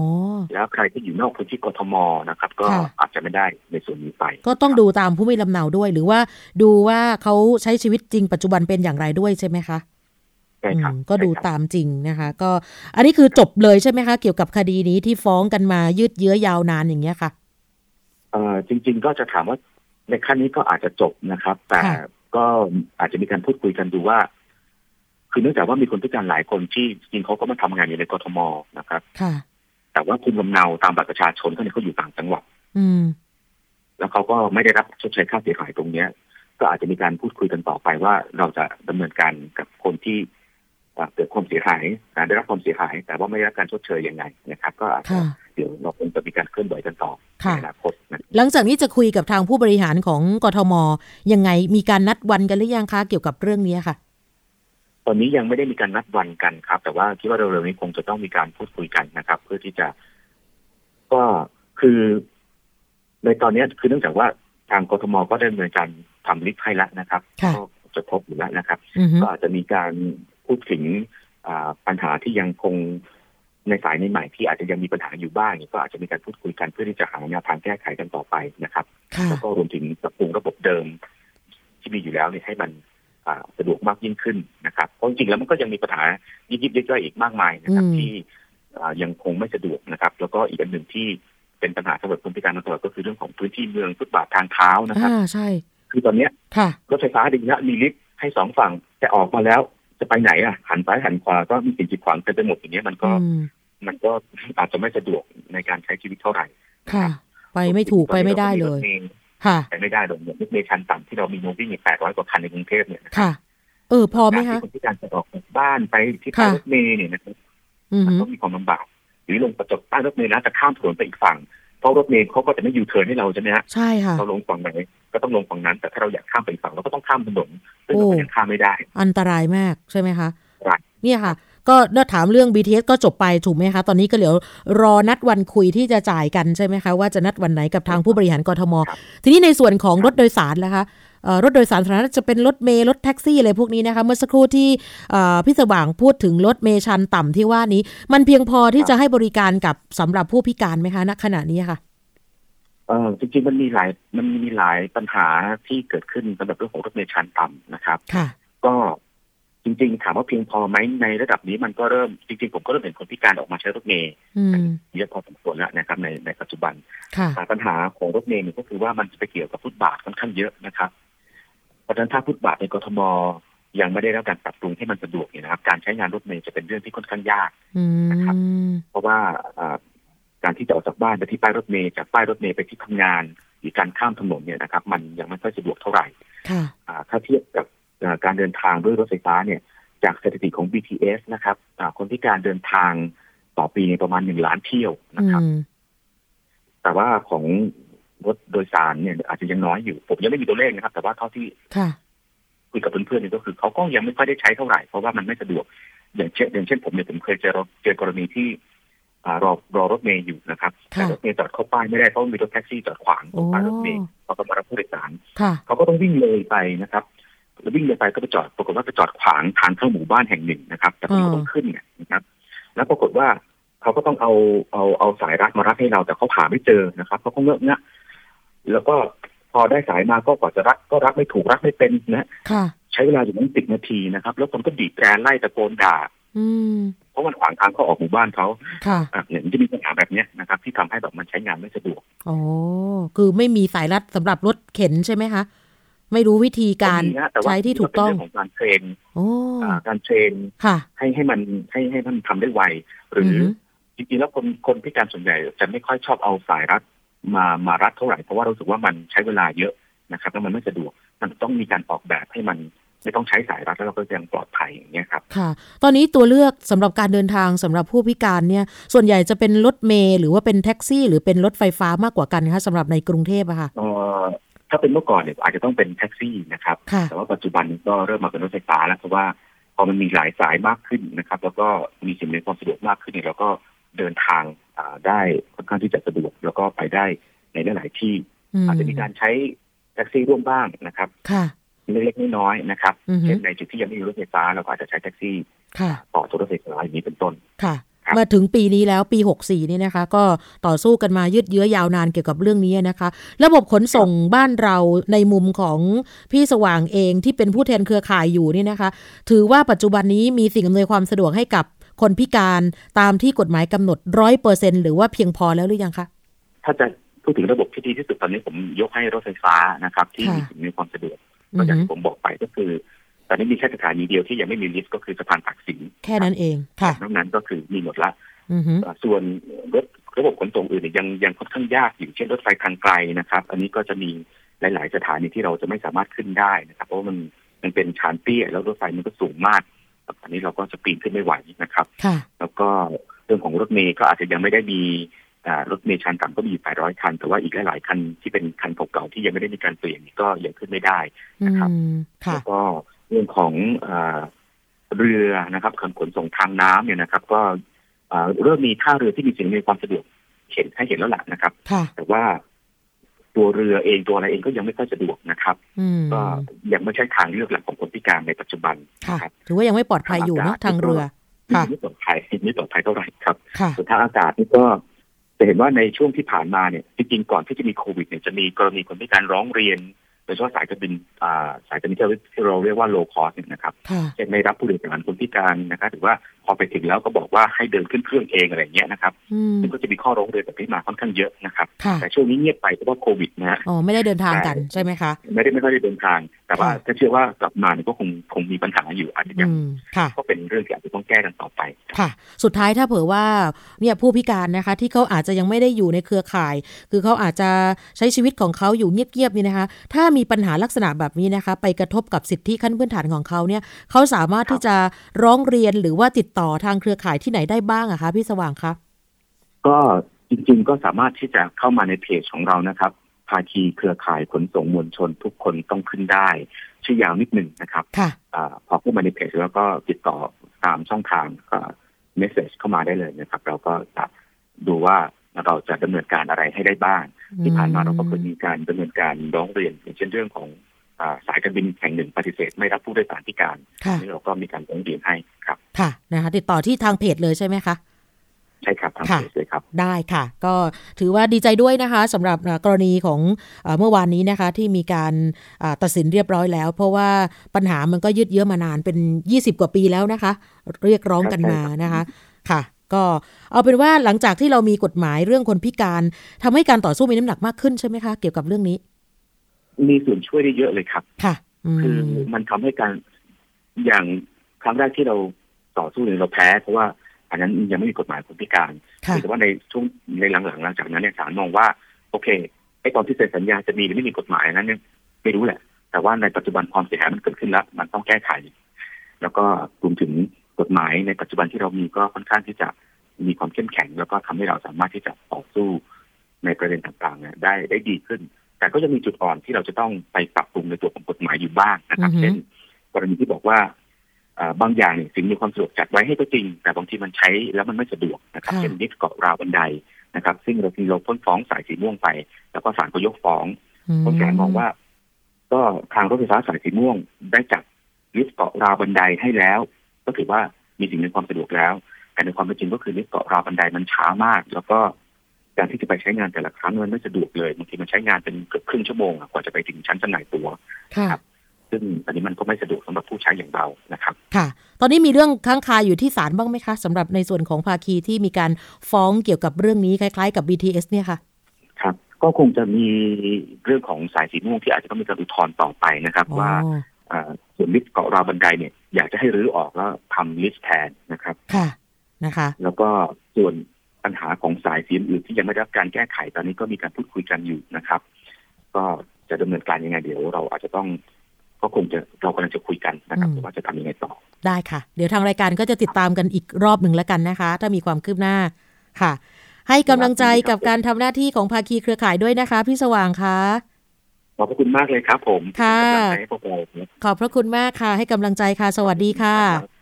แล้วใครที่อยู่นอกพื้นที่กทมนะครับ ก็ค่ะอาจจะไม่ได้ในส่วนนี้ไป ก็ต้องดูตามผู้มีลำเนาด้วย หรือว่าดูว่าเขาใช้ชีวิตจริงปัจจุบันเป็นอย่างไรด้วยใช่ไหมคะใช่ครับอืม ก็ดูใช่ครับตามจริงนะคะ ก็อันนี้คือจบเลยใช่ไหมคะ เกี่ยวกับคดีนี้ที่ฟ้องกันมายืดเยื้อยาวนานอย่างเงี้ยค่ะเอ่อจริง ๆ ก็จะถามว่าในขั้นนี้ก็อาจจะจบนะครับ แต่ค่ะก็อาจจะมีการพูดคุยกันดูว่า คือเนื่องจากว่ามีคนพิการหลายคนที่จริงๆเขาก็มาทำงานอยู่ในกทมนะครับค่ะแต่ว่าภูมิลำเนาตามบัตรประชาชนเขาเนี่ยเขาอยู่ต่างจังหวัดอืม แล้วเขาก็ไม่ได้รับชดเชยค่าเสียหายตรงเนี้ย ก็อาจจะมีการพูดคุยกันต่อไปว่าเราจะดำเนินการกับคนที่ เอ่อเกิดความเสียหายการได้รับความเสียหาย แต่ว่าไม่ได้รับการชดเชยยังไงนะครับ ก็อาจจะค่ะเดี๋ยวเราคงจะมีการเคลื่อนไหวกันต่อในค่ะอนาคตนะหลังจากนี้จะคุยกับทางผู้บริหารของกทมยังไงมีการนัดวันกันหรือยังคะเกี่ยวกับเรื่องนี้ค่ะ ตอนนี้ยังไม่ได้มีการนัดวันกันครับ แต่ว่าคิดว่าเร็วๆนี้คงจะต้องมีการพูดคุยกันนะครับ เพื่อที่จะ ก็คือในตอนนี้คือเนื่องจากว่าทางกทมก็ได้ดำเนินการทำลิฟต์ให้แล้วนะครับค่ะก็จะพบอยู่แล้วนะครับอือฮึก็อาจจะมีการ พูดถึงอ่าปัญหาที่ยังคงในสายในใหม่ที่อาจจะยังมีปัญหาอยู่บ้างเนี่ยก็อาจจะมีการพูดคุยกันเพื่อที่จะหาแนวทางแก้ไขกันต่อไปนะครับค่ะแล้วก็รวมถึงปรับปรุงระบบเดิม ที่มีอยู่แล้วเนี่ยให้มันอ่าสะดวกมากยิ่งขึ้นนะครับเพราะจริงๆแล้วมันก็ยังมีปัญหายิบยิบย่อยๆอีกมากมายนะครับอืมที่อ่ายังคงไม่สะดวกนะครับ แล้วก็อีกอันหนึ่งที่เป็นปัญหาสำหรับคนพิการมาตลอดก็คือเรื่องของพื้นที่เมืองฟุตบาททางเท้านะครับอ่าใช่ คือตอนเนี้ยค่ะรถไฟฟ้าดีนะมีลิฟต์ให้สองฝั่งแต่ออกมาแล้ว จะไปไหนอะหันซ้ายหันขวาก็มีสิ่งกีดขวางเต็มไปหมดอย่างเงี้ยมันก็อืมมันก็อาจจะไม่สะดวกในการใช้ชีวิตเท่าไหร่ ค่ะ ไปไม่ถูกไปไม่ได้เลยรถมล์ค่ะไปไม่ได้เลยเนี่ยรถเมล์ชั้นต่ำที่เรามีโนวิ่งแปดร้อยกว่าคันในกรุงเทพเนี่ยนะครับค่ะ เออพอไหมการคะที่คนพิการจะออกจากบ้านไปที่ป้ายค่ะรถเมล์เนี่ยนะครับอือมันฮึก็มีความลำบากหรือลงประจบป้ายรถเมล์แล้วจะข้ามถนนไปอีกฝั่งเพราะรถเมล์เขาก็จะไม่ยูเทิร์นให้เราใช่ไหมฮะใช่ค่ะเราลงฝั่งไหนก็ต้องลงฝั่งนั้น แต่ถ้าเราอยากข้ามไปอีกฝั่งเราก็ต้องข้ามถนน ซึ่งเราโอ้ก็ยังข้ามไม่ได้ อันตรายมากใช่ไหมคะครับเนี่ยค่ะ ก็เมื่อถามเรื่อง BTS ก็จบไปถูกไหมคะ ตอนนี้ก็เดี๋ยวรอนัดวันคุยที่จะจ่ายกันใช่ไหมคะ ว่าจะนัดวันไหนกับทางผู้บริหารกทมครับทีนี้ในส่วนของรถโดยสารล่ะคะเอ่อรถโดยสารสาธารณะจะเป็นรถเมล์รถแท็กซี่อะไรพวกนี้นะคะ เมื่อสักครู่ที่เอ่อพี่สว่างพูดถึงรถเมล์ชันต่ำที่ว่านี้ มันเพียงพอที่จะให้บริการกับสำหรับผู้พิการไหมคะณขณะนี้ค่ะ เออจริงๆมันมีหลายมันมีหลายปัญหาที่เกิดขึ้นสำหรับเรื่องของรถเมล์ชั้นต่ำนะครับค่ะก็จริง ๆ ถามว่าเพียงพอไหมในระดับนี้มันก็เริ่มจริงๆผมก็เริ่มเห็นคนพิการออกมาใช้รถเมล์อืมเยอะพอสมควรแล้วนะครับในในปัจจุบันค่ะแต่ปัญหาของรถเมล์เนี่ยก็คือว่ามันจะไปเกี่ยวกับฟุตบาทค่อนข้างเยอะนะครับเพราะฉะนั้นถ้าฟุตบาทในกทมยังไม่ได้รับการปรับปรุงให้มันสะดวกเนี่ยนะครับ การใช้งานรถเมล์จะเป็นเรื่องที่ค่อนข้างยากอืมเพราะว่าอ่า การที่จะออกจากบ้านไปที่ป้ายรถเมล์จากป้ายรถเมล์ไปที่ทำงาน หรือการข้ามถนนเนี่ยนะครับ มันยังไม่ค่อยสะดวกเท่าไหร่ค่ะอ่าถ้าเทียบกับอ่าการเดินทางด้วยรถไฟฟ้าเนี่ย จากสถิติของ BTS นะครับอ่าคนที่การเดินทางต่อปีเนี่ยประมาณหนึ่งล้านเที่ยวนะอืครับมแต่ว่าของรถโดยสารเนี่ยอาจจะยังน้อยอยู่ ผมยังไม่มีตัวเลขนะครับ แต่ว่าเท่าที่ค่ะคุยกับเพื่อนๆเนี่ยก็คือเขาก็ยังไม่ค่อยได้ใช้เท่าไหร่เพราะว่ามันไม่สะดวกอย่างเช่นอย่างเช่นผมเนี่ยผมเคยเจอเจอกรณีที่อ่า รอรอรถเมย์อยู่นะครับค่ะแต่รถเมย์จอดเข้าป้ายไม่ได้เพราะมีรถแท็กซี่จอดขวางตรงป้ายรถเมย์โอ้เขาก็มารับผู้โดยสารค่ะเขาก็ต้องวิ่งเลยไปนะครับแล้ววิ่งเลยไปก็ไปจอดปรากฏว่าไปจอดขวางทางเข้าหมู่บ้านแห่งหนึ่งนะครับ แต่ผมก็ต้องขึ้นเนี่ยนะครับ แล้วปรากฏว่าเขาก็ต้องเอาเอาเอาสายรัดมารัดให้เราแต่เขาหาไม่เจอนะครับเขาก็เงอะเงะแล้วก็พอได้สายมาก็กว่าจะรัดก็รัดไม่ถูกรัดไม่เป็นนะค่ะใช้เวลาอยู่นั้นสิบนาทีนะครับ แล้วคนก็บีบแตรไล่ตะโกนด่าอืม เพราะมันขวางทางเข้าออกหมู่บ้านเขาค่ะอะเนี่ยมันจะมีปัญหาแบบเนี้ยนะครับ ที่ทำให้แบบมันใช้งานไม่สะดวกอ๋อคือไม่มีสายรัดสำหรับรถเข็นใช่ไหมคะไม่รู้วิธีการมีนะแต่ว่าใช้ที่ถูกต้องเป็นเรื่องของการเทรนโอ้อ่าการเทรนค่ะให้ให้มันให้ให้มันทำได้ไว หรือออฮึจริงๆแล้วคนคนพิการส่วนใหญ่จะไม่ค่อยชอบเอาสายรัดมามารัดเท่าไหร่เพราะว่ารู้สึกว่ามันใช้เวลาเยอะนะครับแล้วมันไม่สะดวกมันต้องมีการออกแบบให้มัน ไม่ต้องใช้สายรัดแล้วเราก็ยังปลอดภัยอย่างเงี้ยครับค่ะ ตอนนี้ตัวเลือกสำหรับการเดินทางสำหรับผู้พิการเนี่ย ส่วนใหญ่จะเป็นรถเมล์หรือว่าเป็นแท็กซี่ หรือเป็นรถไฟฟ้ามากกว่ากันคะสำหรับในกรุงเทพอะค่ะเอ่อถ้าเป็นเมื่อก่อนเนี่ยอาจจะต้องเป็นแท็กซี่นะครับค่ะแต่ว่าปัจจุบันก็เริ่มมาเป็นรถไฟฟ้าแล้วเพราะว่าพอมันมีหลายสายมากขึ้นนะครับ แล้วก็มีสิ่งในวยความสะดวกมากขึ้นเนี่ยเราก็เดินทางอ่าได้ค่อนข้างที่จะสะดวก แล้วก็ไปได้ในหลายๆที่อืมอาจจะมีการใช้แท็กซี่ร่วมบ้างนะครับค่ะ เล็กๆน้อยๆนะครับอือฮึเช่นในจุดที่ยังไม่มีรถไฟฟ้าเราก็อาจจะใช้แท็กซี่ค่ะต่อตัวรถไฟฟ้าอย่างนี้เป็นต้นค่ะมาถึงปีนี้แล้วปี 64 นี่นะคะ ก็ต่อสู้กันมายืดเยื้อยาวนานเกี่ยวกับเรื่องนี้นะคะ ระบบขนส่งบ้านเราในมุมของพี่สว่างเองที่เป็นผู้แทนเครือข่ายอยู่นี่นะคะ ถือว่าปัจจุบันนี้มีสิ่งอำนวยความสะดวกให้กับคนพิการตามที่กฎหมายกำหนดร้อยเปอร์เซ็นหรือว่าเพียงพอแล้วหรือยังคะ ถ้าจะพูดถึงระบบที่ดีที่สุดตอนนี้ผมยกให้รถไฟฟ้านะครับ ที่มีสิ่งมีความสะดวก ก็อย่างที่ผมบอกไปก็คือ ตอนนี้มีแค่สถานีเดียวที่ยังไม่มีลิฟต์ก็คือสะพานตักสินแค่นั้นเองค่ะนอกนั้นก็คือมีหมดละส่วนรถระบบขนส่งอื่นยังยังค่อนข้างยากอยู่เช่นรถไฟทางไกลนะครับ อันนี้ก็จะมีหลาย ๆ สถานีที่เราจะไม่สามารถขึ้นได้นะครับ เพราะมันมันเป็นชานเตี้ยแล้วรถไฟมันก็สูงมากอันนี้เราก็จะปีนขึ้นไม่ไหวนะครับ แล้วก็เรื่องของรถเมย์ก็อาจจะยังไม่ได้มี รถเมย์ชันต่ำก็มีแปดร้อยคัน แต่ว่าอีกหลายๆคันที่เป็นคันเก่าๆที่ยังไม่ได้มีการเปลี่ยนก็ยังขึ้นไม่ได้นะครับแล้วก็เรื่องของเรือนะครับขนส่งทางน้ำเนี่ยนะครับ ก็เริ่มมีท่าเรือที่มีสิ่งมีความสะดวกเห็นให้เห็นแล้วแหละนะครับ แต่ว่าตัวเรือเองตัวอะไรเองก็ยังไม่ค่อยสะดวกนะครับก็ยังไม่ใช่ทางเลือกหลักของคนพิการในปัจจุบันครับถือว่ายังไม่ปลอดภัยอยู่นะทางเรือไม่ปลอดภัยไม่ปลอดภัยเท่าไหร่ครับส่วนทางอากาศนี่ก็ จะเห็นว่าในช่วงที่ผ่านมาเนี่ยจริงๆก่อนที่จะมีโควิดเนี่ยจะมีกรณีคนพิการร้องเรียนโดยเฉพาะสายการบินสายการบินที่เราเรียกว่าโลคอสเนี่ยนะครับเช่นไม่รับผู้โดยสารคนพิการนะครับหรือว่าพอไปถึงแล้วก็บอกว่าให้เดินขึ้นเครื่องเองอะไรเงี้ยนะครับซึ่งก็จะมีข้อร้องเรียนแบบนี้มาค่อนข้างเยอะนะครับ แต่ช่วงนี้เงียบไปเพราะว่าโควิดนะอ๋อไม่ได้เดินทางกันใช่ไหมคะ ไม่ได้ไม่ค่อยได้เดินทาง แต่ว่าถ้าเชื่อว่ากลับมาเนี่ยก็คงคงมีปัญหาอยู่อาจจะยังก็เป็นเรื่องที่อาจจะต้องแก้กันต่อไปค่ะ สุดท้ายถ้าเผื่อว่าเนี่ยผู้พิการนะคะ ที่เขาอาจจะยังไม่ได้อยู่ในเครือข่าย คือเขาอาจจะใช้ชีวิตของเขาอยู่เงียบๆนี่นะคะ ถ้ามีปัญหาลักษณะแบบนี้นะคะ ไปกระทบกับสิทธิขั้นพื้นฐานของเขาเนี่ยเขาสามารถที่จะร้องเรียนหรือว่าติดต่อทางเครือข่ายที่ไหนได้บ้างอะคะพี่สว่างครับก็จริงๆก็สามารถที่จะเข้ามาในเพจของเรานะครับ ภาคีเครือข่ายขนส่งมวลชนทุกคนต้องขึ้นได้ ชื่อยาวนิดหนึ่งนะครับค่ะพอเข้ามาในเพจแล้วก็ติดต่อตามช่องทางก็เมสเซจเข้ามาได้เลยนะครับ เราก็จะดูว่าเราจะดำเนินการอะไรให้ได้บ้าง ที่ผ่านมาเราก็เคยมีการดำเนินการร้องเรียนอย่างเช่นเรื่องของสายการบินแห่งหนึ่งปฏิเสธ ไม่รับผู้โดยสารพิการนี่เราก็มีการร้องเรียนให้ครับ ค่ะนะคะติดต่อที่ทางเพจเลยใช่ไหมคะ ใช่ครับทางเพจเลยครับ ได้ค่ะ ก็ถือว่าดีใจด้วยนะคะสำหรับกรณีของเมื่อวานนี้นะคะ ที่มีการตัดสินเรียบร้อยแล้ว เพราะว่าปัญหามันก็ยืดเยื้อมานานเป็น 20 กว่าปีแล้วนะคะ เรียกร้องกันมานะคะค่ะก็เอาเป็นว่าหลังจากที่เรามีกฎหมายเรื่องคนพิการทำให้การต่อสู้มีน้ำหนักมากขึ้นใช่ไหมคะ เกี่ยวกับเรื่องนี้ มีส่วนช่วยได้เยอะเลยครับ ค่ะคือมันทำให้การอย่างครั้งแรกที่เราต่อสู้เนี่ยเราแพ้ เพราะว่า อันนั้นยังไม่มีกฎหมายคนพิการแต่ว่าในช่วงในหลังๆหลังจากนั้นเนี่ยศาลมองว่า โอเคไอ้ตอนที่เซ็นสัญญาจะมีหรือไม่มีกฎหมายนั้นเนี่ยไม่รู้แหละ แต่ว่าในปัจจุบันความเสียหายมันเกิดขึ้นแล้ว มันต้องแก้ไข แล้วก็รวมถึงกฎหมายในปัจจุบันที่เรามีก็ค่อนข้างที่จะมีความเข้มแข็ง แล้วก็ทำให้เราสามารถที่จะต่อสู้ในประเด็นต่างๆเนี่ยได้ได้ดีขึ้น แต่ก็จะมีจุดอ่อนที่เราจะต้องไปปรับปรุงในตัวของกฎหมายอยู่บ้างนะครับเช่นกรณีที่บอกว่า บางอย่างสิ่งมีความสะดวกจัดไว้ให้ก็จริง แต่บางทีมันใช้แล้วมันไม่สะดวกนะครับเช่นนิดเกาะราวบันไดนะครับ ซึ่งเราทีเราพ้นฟ้องสายสีม่วงไป แล้วก็ศาลก็ยกฟ้องเพราะศาลมองว่า ก็ทางรถไฟฟ้าสายสีม่วงได้จัดลิฟต์เกาะราวบันไดให้แล้ว ก็ถือว่ามีสิ่งมีความสะดวกแล้ว แต่ในความเป็นจริงก็คือลิฟต์เกาะราวบันไดมันช้ามาก แล้วก็การที่จะไปใช้งานแต่ละครั้งมันไม่สะดวกเลยบางทีมันใช้งานเป็นเกือบครึ่งชั่วโมงกว่าจะไปถึงชั้นจำหน่ายตัวครับ ซึ่งอันนี้มันก็ไม่สะดวกสำหรับผู้ใช้อย่างเรานะครับ ค่ะ ตอนนี้มีเรื่องค้างคาอยู่ที่ศาลบ้างไหมคะสำหรับในส่วนของภาคีที่มีการฟ้องเกี่ยวกับเรื่องนี้คล้าย ๆ กับ BTS เนี่ยค่ะ ครับ ก็คงจะมีเรื่องของสายสีม่วงที่อาจจะต้องมีการอุทธรณ์ต่อไปนะครับ ว่าส่วนลิฟต์เกาะราวบันไดเนี่ยอยากจะให้รื้อออกแล้วทำลิฟต์แทนนะครับค่ะนะคะ แล้วก็ส่วนปัญหาของสายสีอื่นที่ยังไม่ได้รับการแก้ไขตอนนี้ก็มีการพูดคุยกันอยู่นะครับ ก็จะดำเนินการยังไงเดี๋ยวเราอาจจะต้อง ก็คงจะเรากำลังจะคุยกันนะครับว่าจะทำยังไงต่อ ได้ค่ะ เดี๋ยวทางรายการก็จะติดตามกันอีกรอบหนึ่งแล้วกันนะคะ ถ้ามีความคืบหน้าค่ะ ให้กำลังใจกับการทำหน้าที่ของภาคีเครือข่ายด้วยนะคะ พี่สว่างคะขอบพระคุณมากเลยครับผมค่ะขอบพระคุณมากค่ะ ให้กำลังใจค่ะ สวัสดีค่ะ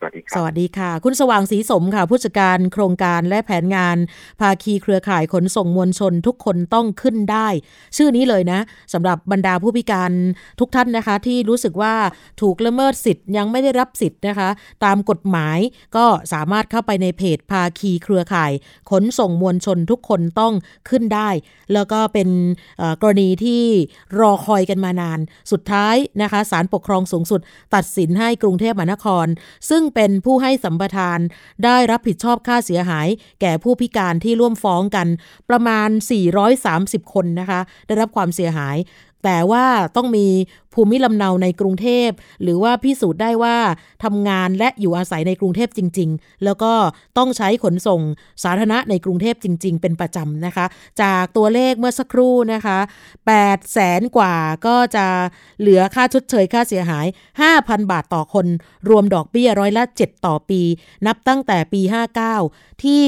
สวัสดีครัสวัสดีค่ะ คุณสว่างศรีสมค่ะ ผู้จัดการโครงการและแผนงาน ภาคีเครือข่ายขนส่งมวลชนทุกคนต้องขึ้นได้ ชื่อนี้เลยนะสำหรับบรรดาผู้พิการทุกท่านนะคะ ที่รู้สึกว่าถูกละเมิดสิทธิ์ยังไม่ได้รับสิทธิ์นะคะ ตามกฎหมายก็สามารถเข้าไปในเพจภาคีเครือข่าย ขนส่งมวลชนทุกคนต้องขึ้นได้ แล้วก็เป็นกรณีที่รอคอยกันมานาน สุดท้ายนะคะศาลปกครองสูงสุด ตัดสินให้กรุงเทพมหานคร ซึ่งเป็นผู้ให้สัมปทานได้รับผิดชอบค่าเสียหาย แก่ผู้พิการที่ร่วมฟ้องกัน ประมาณ 430 คนนะคะ ได้รับความเสียหาย แต่ว่าต้องมีภูมิลำเนาในกรุงเทพ หรือว่าพิสูจน์ได้ว่าทำงานและอยู่อาศัยในกรุงเทพจริง ๆ แล้วก็ต้องใช้ขนส่งสาธารณะในกรุงเทพจริง ๆ เป็นประจำนะคะ จากตัวเลขเมื่อสักครู่นะคะ8แสนกว่าก็จะเหลือค่าชดเชยค่าเสียหาย 5,000 บาทต่อคน รวมดอกเบี้ยร้อยละ 7 ต่อปี นับตั้งแต่ปี 59 ที่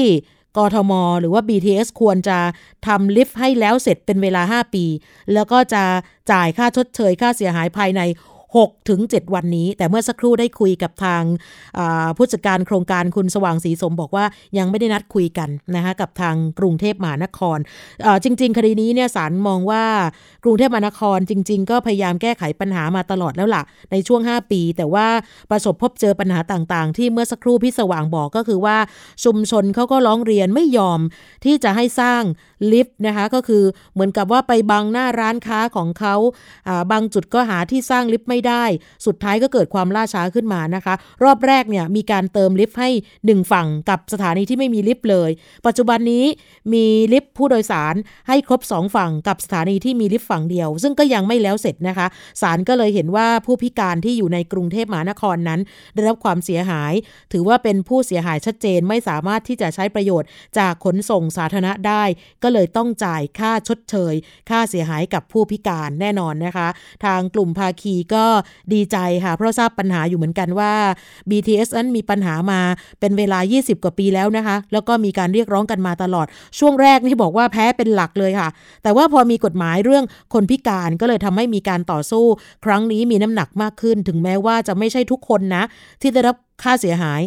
กทม หรือว่า BTS ควรจะทำลิฟต์ให้แล้วเสร็จเป็นเวลา 5 ปี แล้วก็จะจ่ายค่าชดเชยค่าเสียหายภายใน 6ถึง7วันนี้ แต่เมื่อสักครู่ได้คุยกับทางาผู้จัดการโครงการคุณสว่างศรีสมบอกว่ายังไม่ได้นัดคุยกันนะคะกับทางกรุงเทพมหานคร จริง ๆ คดีนี้เนี่ยศาลมองว่ากรุงเทพมหานครจริง ๆ ก็พยายามแก้ไขปัญหามาตลอดแล้วล่ะ ในช่วง 5 ปี แต่ว่าประสบพบเจอปัญหาต่างๆ ที่เมื่อสักครู่พี่สว่างบอกก็คือว่าชุมชนเขาก็ร้องเรียนไม่ยอมที่จะให้สร้างลิฟต์นะคะก็คือเหมือนกับว่าไปบังหน้าร้านค้าของเขาาบางจุดก็หาที่สร้างลิฟต์ไม่ได้ สุดท้ายก็เกิดความล่าช้าขึ้นมานะคะ รอบแรกเนี่ยมีการเติมลิฟต์ให้ 1 ฝั่งกับสถานีที่ไม่มีลิฟต์เลย ปัจจุบันนี้มีลิฟต์ผู้โดยสารให้ครบ 2 ฝั่งกับสถานีที่มีลิฟต์ฝั่งเดียว ซึ่งก็ยังไม่แล้วเสร็จนะคะศาลก็เลยเห็นว่าผู้พิการที่อยู่ในกรุงเทพมหานครนั้น ได้รับความเสียหาย ถือว่าเป็นผู้เสียหายชัดเจนไม่สามารถที่จะใช้ประโยชน์ จากขนส่งสาธารณะได้ ก็เลยต้องจ่ายค่าชดเชย ค่าเสียหายกับผู้พิการแน่นอนนะคะ ทางกลุ่มภาคีก็ดีใจค่ะ เพราะทราบปัญหาอยู่เหมือนกันว่า BTS นั้นมีปัญหามาเป็นเวลา 20 กว่าปีแล้วนะคะ แล้วก็มีการเรียกร้องกันมาตลอด ช่วงแรกนี่บอกว่าแพ้เป็นหลักเลยค่ะ แต่ว่าพอมีกฎหมายเรื่องคนพิการก็เลยทำให้มีการต่อสู้ ครั้งนี้มีน้ำหนักมากขึ้น ถึงแม้ว่าจะไม่ใช่ทุกคนนะ ที่ได้รับค่าเสียหาย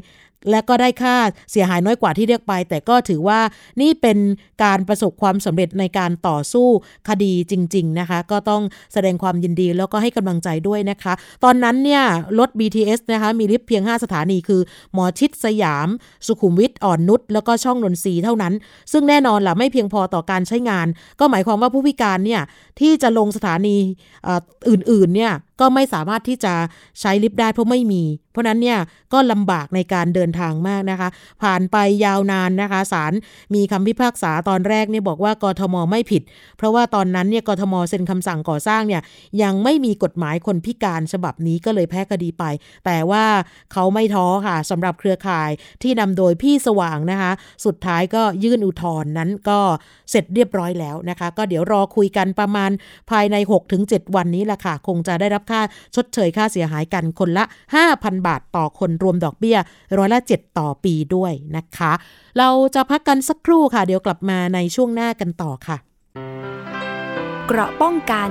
และก็ได้ค่าเสียหายน้อยกว่าที่เรียกไป แต่ก็ถือว่านี่เป็นการประสบความสำเร็จในการต่อสู้คดีจริง ๆ นะคะ ก็ต้องแสดงความยินดีแล้วก็ให้กำลังใจด้วยนะคะ ตอนนั้นเนี่ยรถ BTS นะคะมีลิฟต์เพียง 5 สถานีคือ หมอชิดสยาม สุขุมวิทอ่อนนุชแล้วก็ช่องนนทรีเท่านั้น ซึ่งแน่นอนล่ะไม่เพียงพอต่อการใช้งาน ก็หมายความว่าผู้พิการเนี่ยที่จะลงสถานีออื่นๆเนี่ยก็ไม่สามารถที่จะใช้ลิฟต์ได้เพราะไม่มี เพราะนั้นเนี่ยก็ลำบากในการเดินทางมากนะคะ ผ่านไปยาวนานนะคะศาลมีคำพิพากษาตอนแรกเนี่ยบอกว่ากทมไม่ผิด เพราะว่าตอนนั้นเนี่ยกทมเซ็นคำสั่งก่อสร้างเนี่ยยังไม่มีกฎหมายคนพิการฉบับนี้ก็เลยแพ้คดีไป แต่ว่าเขาไม่ท้อค่ะสำหรับเครือข่ายที่นำโดยพี่สว่างนะคะ สุดท้ายก็ยื่นอุทธรณ์นั้นก็เสร็จเรียบร้อยแล้วนะคะ ก็เดี๋ยวรอคุยกันประมาณภายใน 6-7 วันนี้แหละค่ะ คงจะได้รับค่าชดเชยค่าเสียหายกันคนละ 5,000 บาทต่อคนรวมดอกเบี้ยร้อยละ 7 ต่อปีด้วยนะคะ เราจะพักกันสักครู่ค่ะ เดี๋ยวกลับมาในช่วงหน้ากันต่อค่ะ เกราะป้องกัน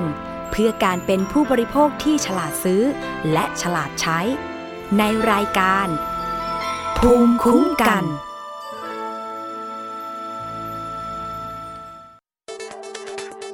เพื่อการเป็นผู้บริโภคที่ฉลาดซื้อ และฉลาดใช้ ในรายการ ภูมิคุ้มกัน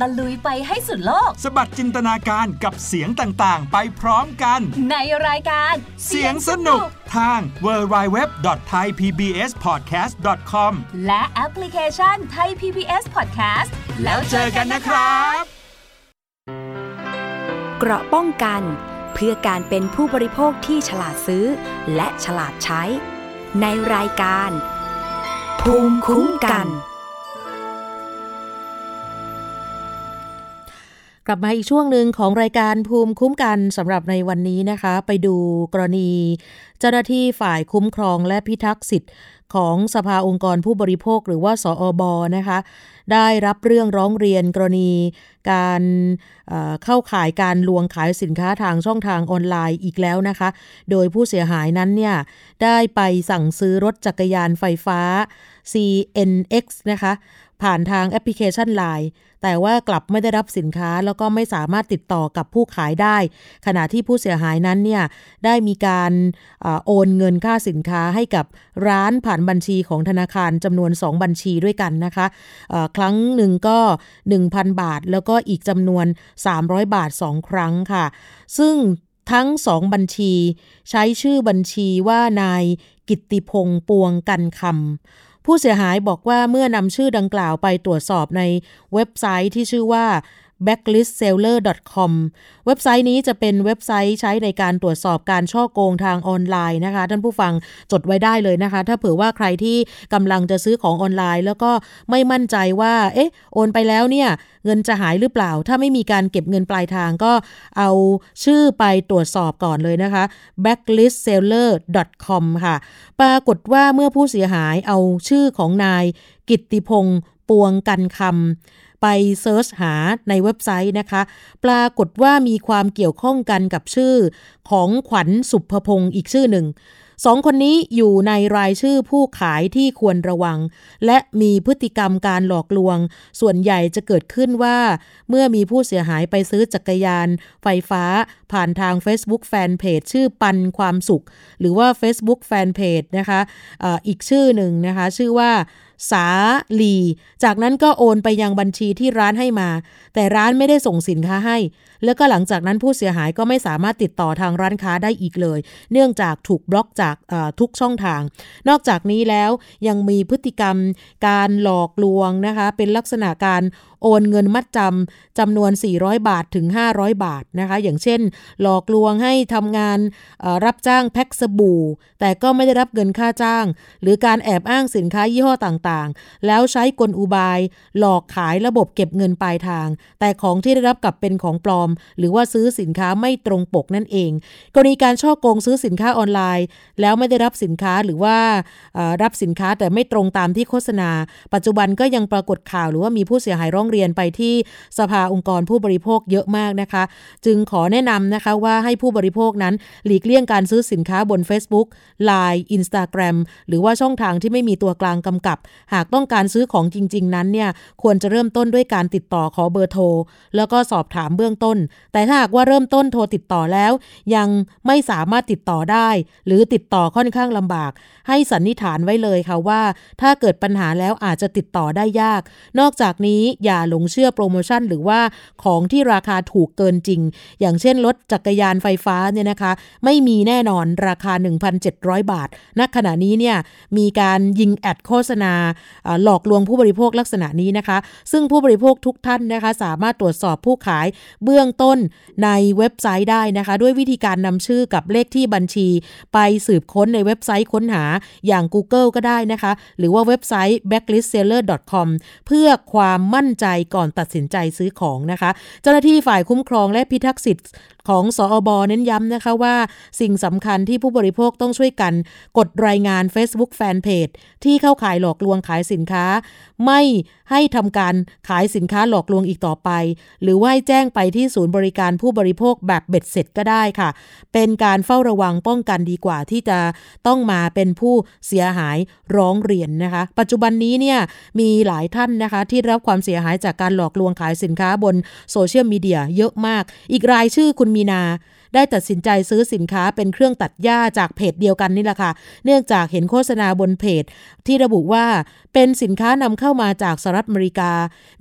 ตะลุยไปให้สุดโลก สบัดจินตนาการกับเสียงต่างๆ ไปพร้อมกัน ในรายการเสียงสนุกทาง www.thaipbspodcast.com และแอปพลิเคชันไทย PBS Podcast แล้วเจอกันนะครับเกเกราะป้องกัน เพื่อการเป็นผู้บริโภคที่ฉลาดซื้อ และฉลาดใช้ ในรายการ ภูมิคุ้มกัน กลับมาอีกช่วงหนึ่งของรายการภูมิคุ้มกันสำหรับในวันนี้นะคะ ไปดูกรณี เจ้าหน้าที่ฝ่ายคุ้มครองและพิทักษ์สิทธิ์ของสภาองค์กรผู้บริโภคหรือว่าสออบนะคะ ได้รับเรื่องร้องเรียนกรณี การเเข้าขายการลวงขายสินค้าทางช่องทางออนไลน์อีกแล้วนะคะ โดยผู้เสียหายนั้นเนี่ย ได้ไปสั่งซื้อรถจักรยานไฟฟ้า CNX นะคะ ผ่านทางแอปพลิเคชัน Line แต่ว่ากลับไม่ได้รับสินค้าแล้วก็ไม่สามารถติดต่อกับผู้ขายได้ ขณะที่ผู้เสียหายนั้นเนี่ยได้มีการอโอนเงินค่าสินค้าให้กับร้านผ่านบัญชีของธนาคารจำนวน 2 บัญชีด้วยกันนะคะครั้งหนึ่งก็ 1,000 บาท แล้วก็อีกจำนวน 300 บาท 2 ครั้งค่ะ ซึ่งทั้งสองบัญชี ใช้ชื่อบัญชีว่านายกิตติพงษ์ปวงกันคำ ผู้เสียหายบอกว่าเมื่อนำชื่อดังกล่าวไปตรวจสอบในเว็บไซต์ที่ชื่อว่า backlistseller.com เว็บไซต์นี้จะเป็นเว็บไซต์ใช้ในการตรวจสอบการช่อโกงทางออนไลน์นะคะ ท่านผู้ฟังจดไว้ได้เลยนะคะ ถ้าเผื่อว่าใครที่กำลังจะซื้อของออนไลน์ แล้วก็ไม่มั่นใจว่า เอ๊ะ โอนไปแล้วเนี่ย เงินจะหายหรือเปล่า ถ้าไม่มีการเก็บเงินปลายทางก็เอาชื่อไปตรวจสอบก่อนเลยนะคะ backlistseller.com ค่ะ ปรากฏว่าเมื่อผู้เสียหายเอาชื่อของนายกิตติพงษ์ปวงกันคำ ไปเซิร์ชหาในเว็บไซต์นะคะ ปรากฏว่ามีความเกี่ยวข้องกันกับชื่อของขวัญสุภพงศ์อีกชื่อหนึ่งสองคนนี้อยู่ในรายชื่อผู้ขายที่ควรระวัง และมีพฤติกรรมการหลอกลวง ส่วนใหญ่จะเกิดขึ้นว่า เมื่อมีผู้เสียหายไปซื้อจักรยาน ไฟฟ้า ผ่านทาง Facebook Fanpage ชื่อปันความสุข หรือว่า Facebook Fanpage นะคะอะอีกชื่อหนึ่งนะคะ ชื่อว่า สาลี จากนั้นก็โอนไปยังบัญชีที่ร้านให้มา แต่ร้านไม่ได้ส่งสินค้าให้ แล้วก็หลังจากนั้นผู้เสียหายก็ไม่สามารถติดต่อทางร้านค้าได้อีกเลย เนื่องจากถูกบล็อกจากทุกช่องทาง นอกจากนี้แล้วยังมีพฤติกรรมการหลอกลวงนะคะ เป็นลักษณะการ โอนเงินมัดจำจำนวน 400 บาทถึง 500 บาทนะคะ อย่างเช่น หลอกลวงให้ทำงานรับจ้างแพ็คสบู่ แต่ก็ไม่ได้รับเงินค่าจ้าง หรือการแอบอ้างสินค้ายี่ห้อต่างๆ แล้วใช้กลอุบาย หลอกขายระบบเก็บเงินปลายทาง แต่ของที่ได้รับกลับเป็นของปลอม หรือว่าซื้อสินค้าไม่ตรงปกนั่นเอง กรณีการช่อโกงซื้อสินค้าออนไลน์ แล้วไม่ได้รับสินค้าหรือว่ารับสินค้าแต่ไม่ตรงตามที่โฆษณา ปัจจุบันก็ยังปรากฏข่าวหรือว่ามีผู้เสียหายร้องเรียนไปที่สภาองค์กรผู้บริโภคเยอะมากนะคะ จึงขอแนะนำนะคะว่าให้ผู้บริโภคนั้นหลีกเลี่ยงการซื้อสินค้าบน Facebook Line Instagram หรือว่าช่องทางที่ไม่มีตัวกลางกำกับ หากต้องการซื้อของจริง ๆ นั้นเนี่ยควรจะเริ่มต้นด้วยการติดต่อขอเบอร์โทร แล้วก็สอบถามเบื้องต้น แต่ถ้าหากว่าเริ่มต้นโทรติดต่อแล้ว ยังไม่สามารถติดต่อได้ หรือติดต่อค่อนข้างลำบาก ให้สันนิษฐานไว้เลยค่ะว่า ถ้าเกิดปัญหาแล้วอาจจะติดต่อได้ยาก นอกจากนี้อย่าหลงเชื่อโปรโมชั่น หรือว่าของที่ราคาถูกเกินจริง อย่างเช่นรถจักรยานไฟฟ้าเนี่ยนะคะ ไม่มีแน่นอนราคา 1,700 บาทณขณะนี้เนี่ยมีการยิงแอดโฆษณาหลอกลวงผู้บริโภคลักษณะนี้นะคะ ซึ่งผู้บริโภคทุกท่านนะคะสามารถตรวจสอบผู้ขายเบื้องต้นในเว็บไซต์ได้นะคะ ด้วยวิธีการนำชื่อกับเลขที่บัญชี ไปสืบค้นในเว็บไซต์ค้นหาอย่าง Google ก็ได้นะคะ หรือว่าเว็บไซต์ backlistseller.com เพื่อความมั่นใจก่อนตัดสินใจซื้อของนะคะ เจ้าหน้าที่ฝ่ายคุ้มครองและพิทักษ์สิทธิ์ ของสออบเน้นย้ำนะคะว่าสิ่งสำคัญที่ผู้บริโภคต้องช่วยกัน กดรายงาน Facebook Fanpage ที่เข้าขายหลอกลวงขายสินค้า ไม่ให้ทำการขายสินค้าหลอกลวงอีกต่อไป หรือว่าแจ้งไปที่ศูนย์บริการผู้บริโภคแบบเบ็ดเสร็จก็ได้ค่ะ เป็นการเฝ้าระวังป้องกันดีกว่าที่จะต้องมาเป็นผู้เสียหายร้องเรียนนะคะ ปัจจุบันนี้เนี่ยมีหลายท่านนะคะ ที่รับความเสียหายจากการหลอกลวงขายสินค้าบนโซเชียลมีเดียเยอะมาก อีกรายชื่อคุณมีนา ได้ตัดสินใจซื้อสินค้าเป็นเครื่องตัดหญ้าจากเพจเดียวกันนี่แหละค่ะ เนื่องจากเห็นโฆษณาบนเพจ ที่ระบุว่าเป็นสินค้านำเข้ามาจากสหรัฐอเมริกา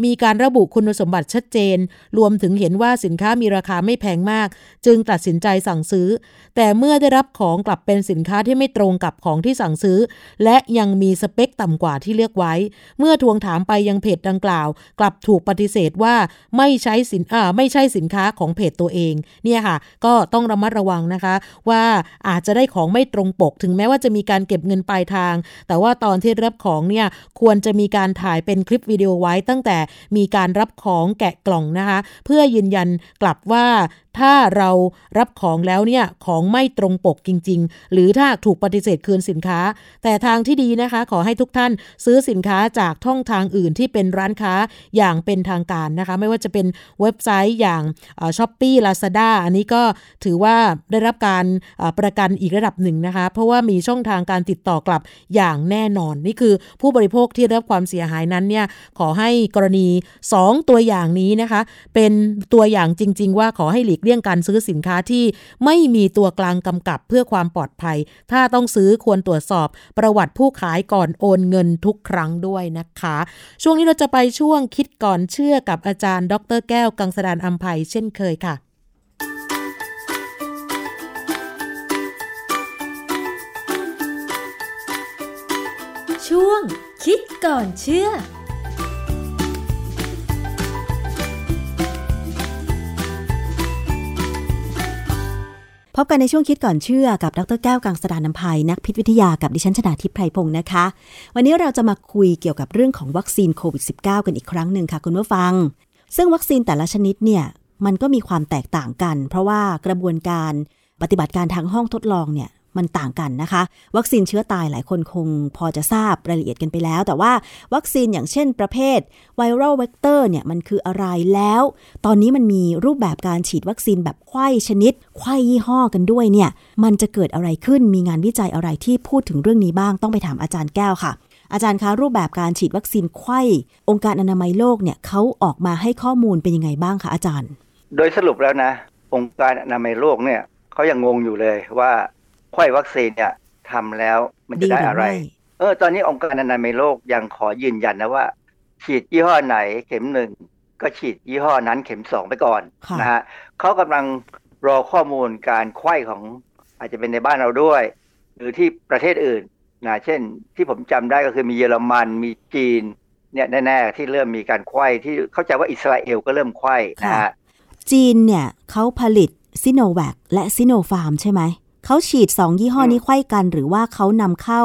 มีการระบุคุณสมบัติชัดเจน รวมถึงเห็นว่าสินค้ามีราคาไม่แพงมาก จึงตัดสินใจสั่งซื้อ แต่เมื่อได้รับของกลับเป็นสินค้าที่ไม่ตรงกับของที่สั่งซื้อ และยังมีสเปคต่ำกว่าที่เลือกไว้ เมื่อทวงถามไปยังเพจดังกล่าว กลับถูกปฏิเสธว่าไม่ใช้สินอ่าไม่ใช่สินค้าของเพจตัวเอง เนี่ยค่ะ ก็ต้องระมัดระวังนะคะ ว่าอาจจะได้ของไม่ตรงปก ถึงแม้ว่าจะมีการเก็บเงินปลายทาง แต่ว่าตอนที่รับของเนี่ยควรจะมีการถ่ายเป็นคลิปวิดีโอไว้ตั้งแต่มีการรับของแกะกล่องนะคะ เพื่อยืนยันกลับว่า ถ้าเรารับของแล้วเนี่ยของไม่ตรงปกจริง ๆ หรือถ้าถูกปฏิเสธคืนสินค้า แต่ทางที่ดีนะคะ ขอให้ทุกท่านซื้อสินค้าจากท่องทางอื่นที่เป็นร้านค้าอย่างเป็นทางการนะคะ ไม่ว่าจะเป็นเว็บไซต์อย่างช้อปปี้ลาซาด้าอันนี้ก็ถือว่าได้รับการประกันอีกระดับหนึ่งนะคะ เพราะว่ามีช่องทางการติดต่อกลับอย่างแน่นอน นี่คือผู้บริโภคที่ได้รับความเสียหายนั้นเนี่ยขอให้กรณี 2 ตัวอย่างนี้นะคะ เป็นตัวอย่างจริง ๆ ว่าขอให้หลีกเลี่ยงการซื้อสินค้าที่ไม่มีตัวกลางกำกับเพื่อความปลอดภัย ถ้าต้องซื้อควรตรวจสอบประวัติผู้ขายก่อนโอนเงินทุกครั้งด้วยนะคะ ช่วงนี้เราจะไปช่วงคิดก่อนเชื่อกับอาจารย์ ดร แก้วกังสดานอัมภัยเช่นเคยค่ะช่วงคิดก่อนเชื่อ พบกันในช่วงคิดก่อนเชื่อกับดรแก้วกังสดานนภัยนักพิษวิทยากับดิฉันชนาทิพไพรพงศ์นะคะ วันนี้เราจะมาคุยเกี่ยวกับเรื่องของวัคซีนโควิด -19 กันอีกครั้งหนึ่งค่ะคุณผู้ฟัง ซึ่งวัคซีนแต่ละชนิดเนี่ยมันก็มีความแตกต่างกัน เพราะว่ากระบวนการปฏิบัติการทางห้องทดลองเนี่ย มันต่างกันนะคะ วัคซีนเชื้อตายหลายคนคงพอจะทราบรายละเอียดกันไปแล้ว แต่ว่าวัคซีนอย่างเช่นประเภท viral vector เนี่ยมันคืออะไรแล้ว ตอนนี้มันมีรูปแบบการฉีดวัคซีนแบบไข้ชนิดไข้ยี่ห้อกันด้วยเนี่ยมันจะเกิดอะไรขึ้นมีงานวิจัยอะไรที่พูดถึงเรื่องนี้บ้างต้องไปถามอาจารย์แก้วค่ะอาจารย์คะรูปแบบการฉีดวัคซีนไข้ องค์การอนามัยโลกเนี่ยเขาออกมาให้ข้อมูลเป็นยังไงบ้างคะอาจารย์ โดยสรุปแล้วนะ องค์การอนามัยโลกเนี่ยเขายังงงอยู่เลยว่า ไข้วัคซีนเนี่ยทำแล้วมันจะได้อะไร เออ ตอนนี้องค์การอนามัยโลกยังขอยืนยันนะว่า ฉีดยี่ห้อไหนเข็มหนึ่งก็ฉีดยี่ห้อนั้นเข็มสองไปก่อนนะฮะเขากำลังรอข้อมูลการไข้ของอาจจะเป็นในบ้านเราด้วย หรือที่ประเทศอื่นนะเช่นที่ผมจำได้ก็คือมีเยอรมันมีจีนเนี่ยแน่ๆที่เริ่มมีการไข้ที่เข้าใจว่าอิสราเอลก็เริ่มไข้นะฮะจีนเนี่ยเขาผลิตซิโนแวคและซิโนฟาร์มใช่ไหม เขาฉีด 2 ยี่ห้อนี้ไข้กันหรือว่าเขานำเข้า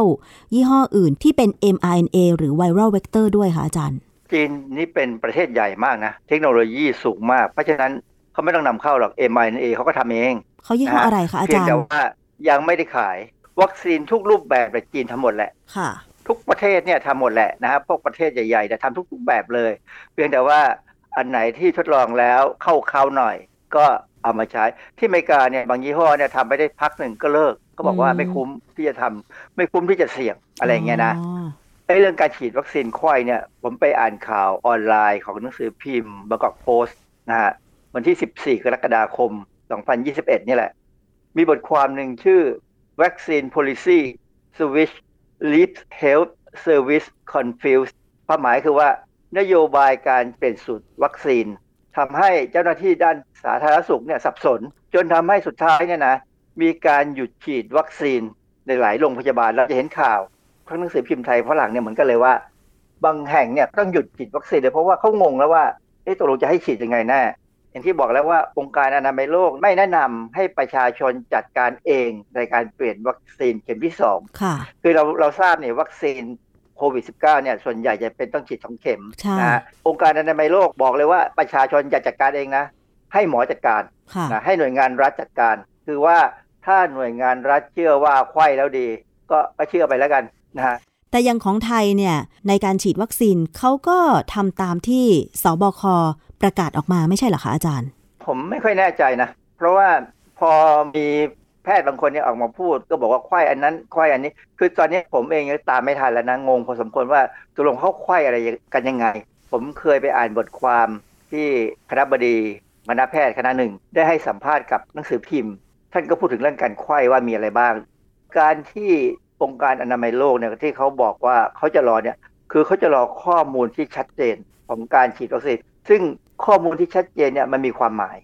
ยี่ห้ออื่นที่เป็น mRNA หรือ viral vector ด้วยคะอาจารย์ จีนนี่เป็นประเทศใหญ่มากนะ เทคโนโลยีสูงมาก เพราะฉะนั้นเขาไม่ต้องนำเข้าหรอก mRNA เขาก็ทำเองเขายี่ห้ออะไรคะอาจารย์เพียงแต่ว่ายังไม่ได้ขายวัคซีนทุกรูปแบบในจีนทำหมดแหละค่ะทุกประเทศเนี่ยทำหมดแหละนะครับพวกประเทศใหญ่ๆเนี่ยทำทุกๆแบบเลย เพียงแต่ว่าอันไหนที่ทดลองแล้วเข้าเขาหน่อย ก็ เอามาใช้ที่อเมริกาเนี่ยบางยี่ห้อเนี่ยทำไปได้พักหนึ่งก็เลิกก็บอกว่าไม่คุ้มที่จะทำไม่คุ้มที่จะเสี่ยงอะไรเงี้ยนะไอ้เรื่องการฉีดวัคซีนไข้เนี่ยผมไปอ่านข่าวออนไลน์ของหนังสือพิมพ์บางกอกโพสต์นะฮะวันที่ 14 กรกฎาคม 2021 นี่แหละ มีบทความหนึ่งชื่อ Vaccine Policy Switch Leads Health Service Confused ความหมายคือว่านโยบายการเปลี่ยนสูตรวัคซีน ทำให้เจ้าหน้าที่ด้านสาธารณสุขเนี่ยสับสน จนทำให้สุดท้ายเนี่ยนะมีการหยุดฉีดวัคซีนในหลายโรงพยาบาลเราจะเห็นข่าวทั้งหนังสือพิมพ์ไทยฝรั่งเนี่ยเหมือนกันเลยว่า บางแห่งเนี่ยต้องหยุดฉีดวัคซีนเลยเพราะว่าเขางงแล้วว่าเอ๊ะตกลงจะให้ฉีดยังไงแน่อย่างที่บอกแล้วว่าองค์การอนามัยโลกไม่แนะนำให้ประชาชนจัดการเองในการเปลี่ยนวัคซีนเข็มที่สองค่ะคือเราเราทราบเนี่ยวัคซีน โควิด -19 เนี่ยส่วนใหญ่จะเป็นต้องฉีดสองเข็มนะองค์การอนามัยโลกบอกเลยว่าประชาชนอย่าจัดการเองนะ ให้หมอจัดการนะให้หน่วยงานรัฐจัดการ คือว่าถ้าหน่วยงานรัฐเชื่อว่าไข้แล้วดี ก็ก็เชื่อไปแล้วกันนะฮะแต่ยังของไทยเนี่ยในการฉีดวัคซีนเขาก็ทำตามที่สบคประกาศออกมาไม่ใช่เหรอคะอาจารย์ ผมไม่ค่อยแน่ใจนะ เพราะว่าพอมีแพ ทย์บางคนเนี่ยออกมาพูด ก็บอกว่าไข้อันนั้นไข้อันนี้ คือตอนนี้ผมเองตามไม่ทันแล้วนะงงพอสมควรว่าตกลงเขาไข้อะไรกันยังไง ผมเคยไปอ่านบทความที่คณะบดีคณะแพทย์คณะหนึ่ง ได้ให้สัมภาษณ์กับหนังสือพิมพ์ ท่านก็พูดถึงเรื่องการไข้ว่ามีอะไรบ้าง การที่องค์การอนามัยโลกเนี่ยที่เขาบอกว่าเขาจะรอเนี่ยคือเขาจะรอข้อมูลที่ชัดเจนของการฉีดวัคซีนซึ่งข้อมูลที่ชัดเจนเนี่ยมันมีความหมาย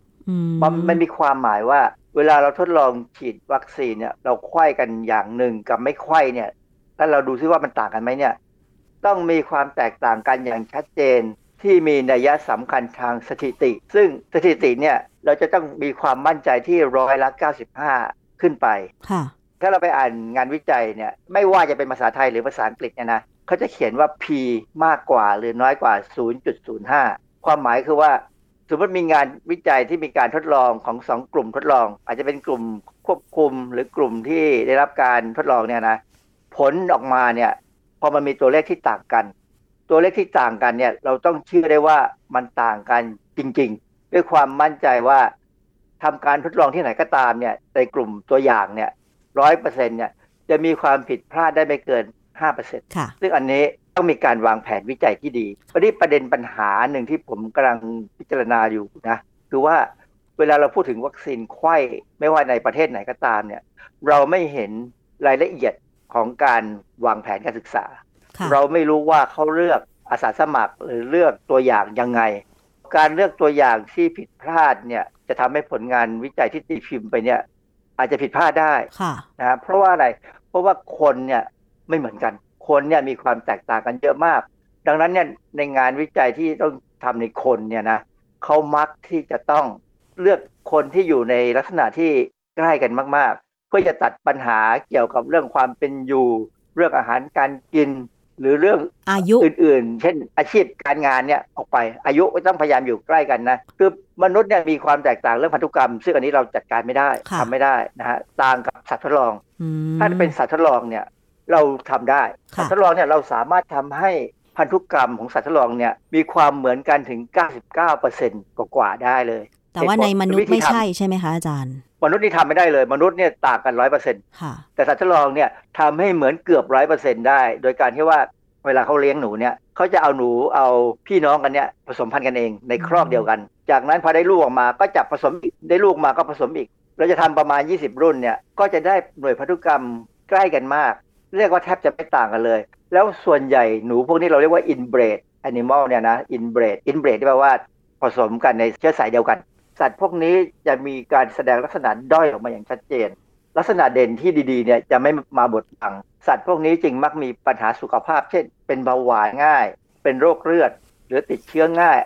มันมันมีความหมายว่า เวลาเราทดลองฉีดวัคซีนเนี่ยเราไข้กันอย่างหนึ่งกับไม่ไข้เนี่ยแล้วเราดูซิว่ามันต่างกันไหมเนี่ย ต้องมีความแตกต่างกันอย่างชัดเจนที่มีนัยสำคัญทางสถิติ ซึ่งสถิติเนี่ยเราจะต้องมีความมั่นใจที่ร้อยละ95 ขึ้นไปค่ะถ้าเราไปอ่านงานวิจัยเนี่ยไม่ว่าจะเป็นภาษาไทยหรือภาษาอังกฤษเนี่ยนะเขาจะเขียนว่า p มากกว่าหรือน้อยกว่า 0.05 ความหมายคือว่า สมมติมีงานวิจัยที่มีการทดลองของสองกลุ่มทดลอง อาจจะเป็นกลุ่มควบคุมหรือกลุ่มที่ได้รับการทดลองเนี่ยนะผลออกมาเนี่ยพอมันมีตัวเลขที่ต่างกัน ตัวเลขที่ต่างกันเนี่ยเราต้องเชื่อได้ว่ามันต่างกันจริง ๆ ด้วยความมั่นใจว่าทำการทดลองที่ไหนก็ตามเนี่ยในกลุ่มตัวอย่างเนี่ยร้อยเปอร์เซ็นเนี่ยจะมีความผิดพลาดได้ไม่เกินห้าเปอร์เซ็นต์ซึ่งอันนี้ ต้องมีการวางแผนวิจัยที่ดีวันนี้ประเด็นปัญหาหนึ่งที่ผมกำลังพิจารณาอยู่นะคือว่าเวลาเราพูดถึงวัคซีนไข้ไม่ว่าในประเทศไหนก็ตามเนี่ย เราไม่เห็นรายละเอียดของการวางแผนการศึกษา เราไม่รู้ว่าเขาเลือกอาสาสมัครหรือเลือกตัวอย่างยังไง การเลือกตัวอย่างที่ผิดพลาดเนี่ยจะทำให้ผลงานวิจัยที่ตีพิมพ์ไปเนี่ย อาจจะผิดพลาดได้นะเพราะว่าอะไร เพราะว่าคนเนี่ยไม่เหมือนกัน คนเนี่ยมีความแตกต่างกันเยอะมาก ดังนั้นเนี่ยในงานวิจัยที่ต้องทำในคนเนี่ยนะเขามักที่จะต้องเลือกคนที่อยู่ในลักษณะที่ใกล้กันมาก ๆ เพื่อจะตัดปัญหาเกี่ยวกับเรื่องความเป็นอยู่ เรื่องอาหารการกิน หรือเรื่องอายุอื่น ๆ เช่น อาชีพการงานเนี่ยออกไปอายุก็ต้องพยายามอยู่ใกล้กันนะคือมนุษย์เนี่ยมีความแตกต่างเรื่องพันธุกรรม ซึ่งอันนี้เราจัดการไม่ได้ทำไม่ได้นะฮะต่างกับสัตว์ทดลอง ถ้าเป็นสัตว์ทดลองเนี่ย เราทำได้สัตว์ทดลองเนี่ยเราสามารถทำให้พันธุกรรมของสัตว์ทดลองเนี่ยมีความเหมือนกันถึง 99%กว่าได้เลย แต่ว่าในมนุษย์ไม่ใช่ใช่ไหมคะอาจารย์ มนุษย์นี่ทำไม่ได้เลย มนุษย์เนี่ยต่างกันร้อยเปอร์เซ็นต์แต่สัตว์ทดลองเนี่ยทำให้เหมือนเกือบร้อยเปอร์เซ็นต์ได้ โดยการที่ว่าเวลาเขาเลี้ยงหนูเนี่ยเขาจะเอาหนูเอาพี่น้องกันเนี่ยผสมพันธุ์กันเองในครอบเดียวกัน จากนั้นพอได้ลูกออกมาก็จับผสมได้ลูกมาก็ผสมอีก เราจะทำประมาณ 20 รุ่นเนี่ยก็จะได้หน่วยพันธุกรรมใกล้กันมาก เรียกว่าแทบจะไม่ต่างกันเลย แล้วส่วนใหญ่หนูพวกนี้เราเรียกว่า inbred animal เนี่ยนะ inbred inbred ที่แปลว่าผสมกันในเชื้อสายเดียวกัน สัตว์พวกนี้จะมีการแสดงลักษณะด้อยออกมาอย่างชัดเจน ลักษณะเด่นที่ดีๆเนี่ยจะไม่มาบดบัง สัตว์พวกนี้จึงมักมีปัญหาสุขภาพ เช่น เป็นเบาหวานง่าย เป็นโรคเลือด หรือติดเชื้อง่าย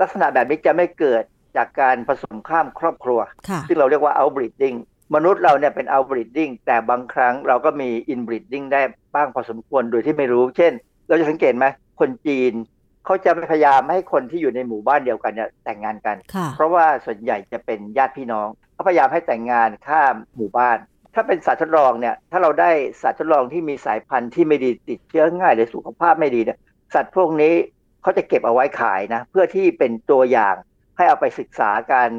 ลักษณะแบบนี้จะไม่เกิดจากการผสมข้ามครอบครัว ซึ่งเราเรียกว่า outbreeding มนุษย์เราเนี่ยเป็น outbreeding แต่บางครั้งเราก็มี inbreeding ได้บ้างพอสมควรโดยที่ไม่รู้ เช่น เราจะสังเกตไหมคนจีนเขาจะพยายามให้คนที่อยู่ในหมู่บ้านเดียวกันเนี่ยแต่งงานกัน เพราะว่าส่วนใหญ่จะเป็นญาติพี่น้องเขาพยายามให้แต่งงานข้ามหมู่บ้าน ถ้าเป็นสัตว์ทดลองเนี่ยถ้าเราได้สัตว์ทดลองที่มีสายพันธุ์ที่ไม่ดีติดเชื้อง่ายหรือสุขภาพไม่ดีเนี่ยสัตว์พวกนี้เขาจะเก็บเอาไว้ขายนะเพื่อที่เป็นตัวอย่างให้เอาไปศึกษาการ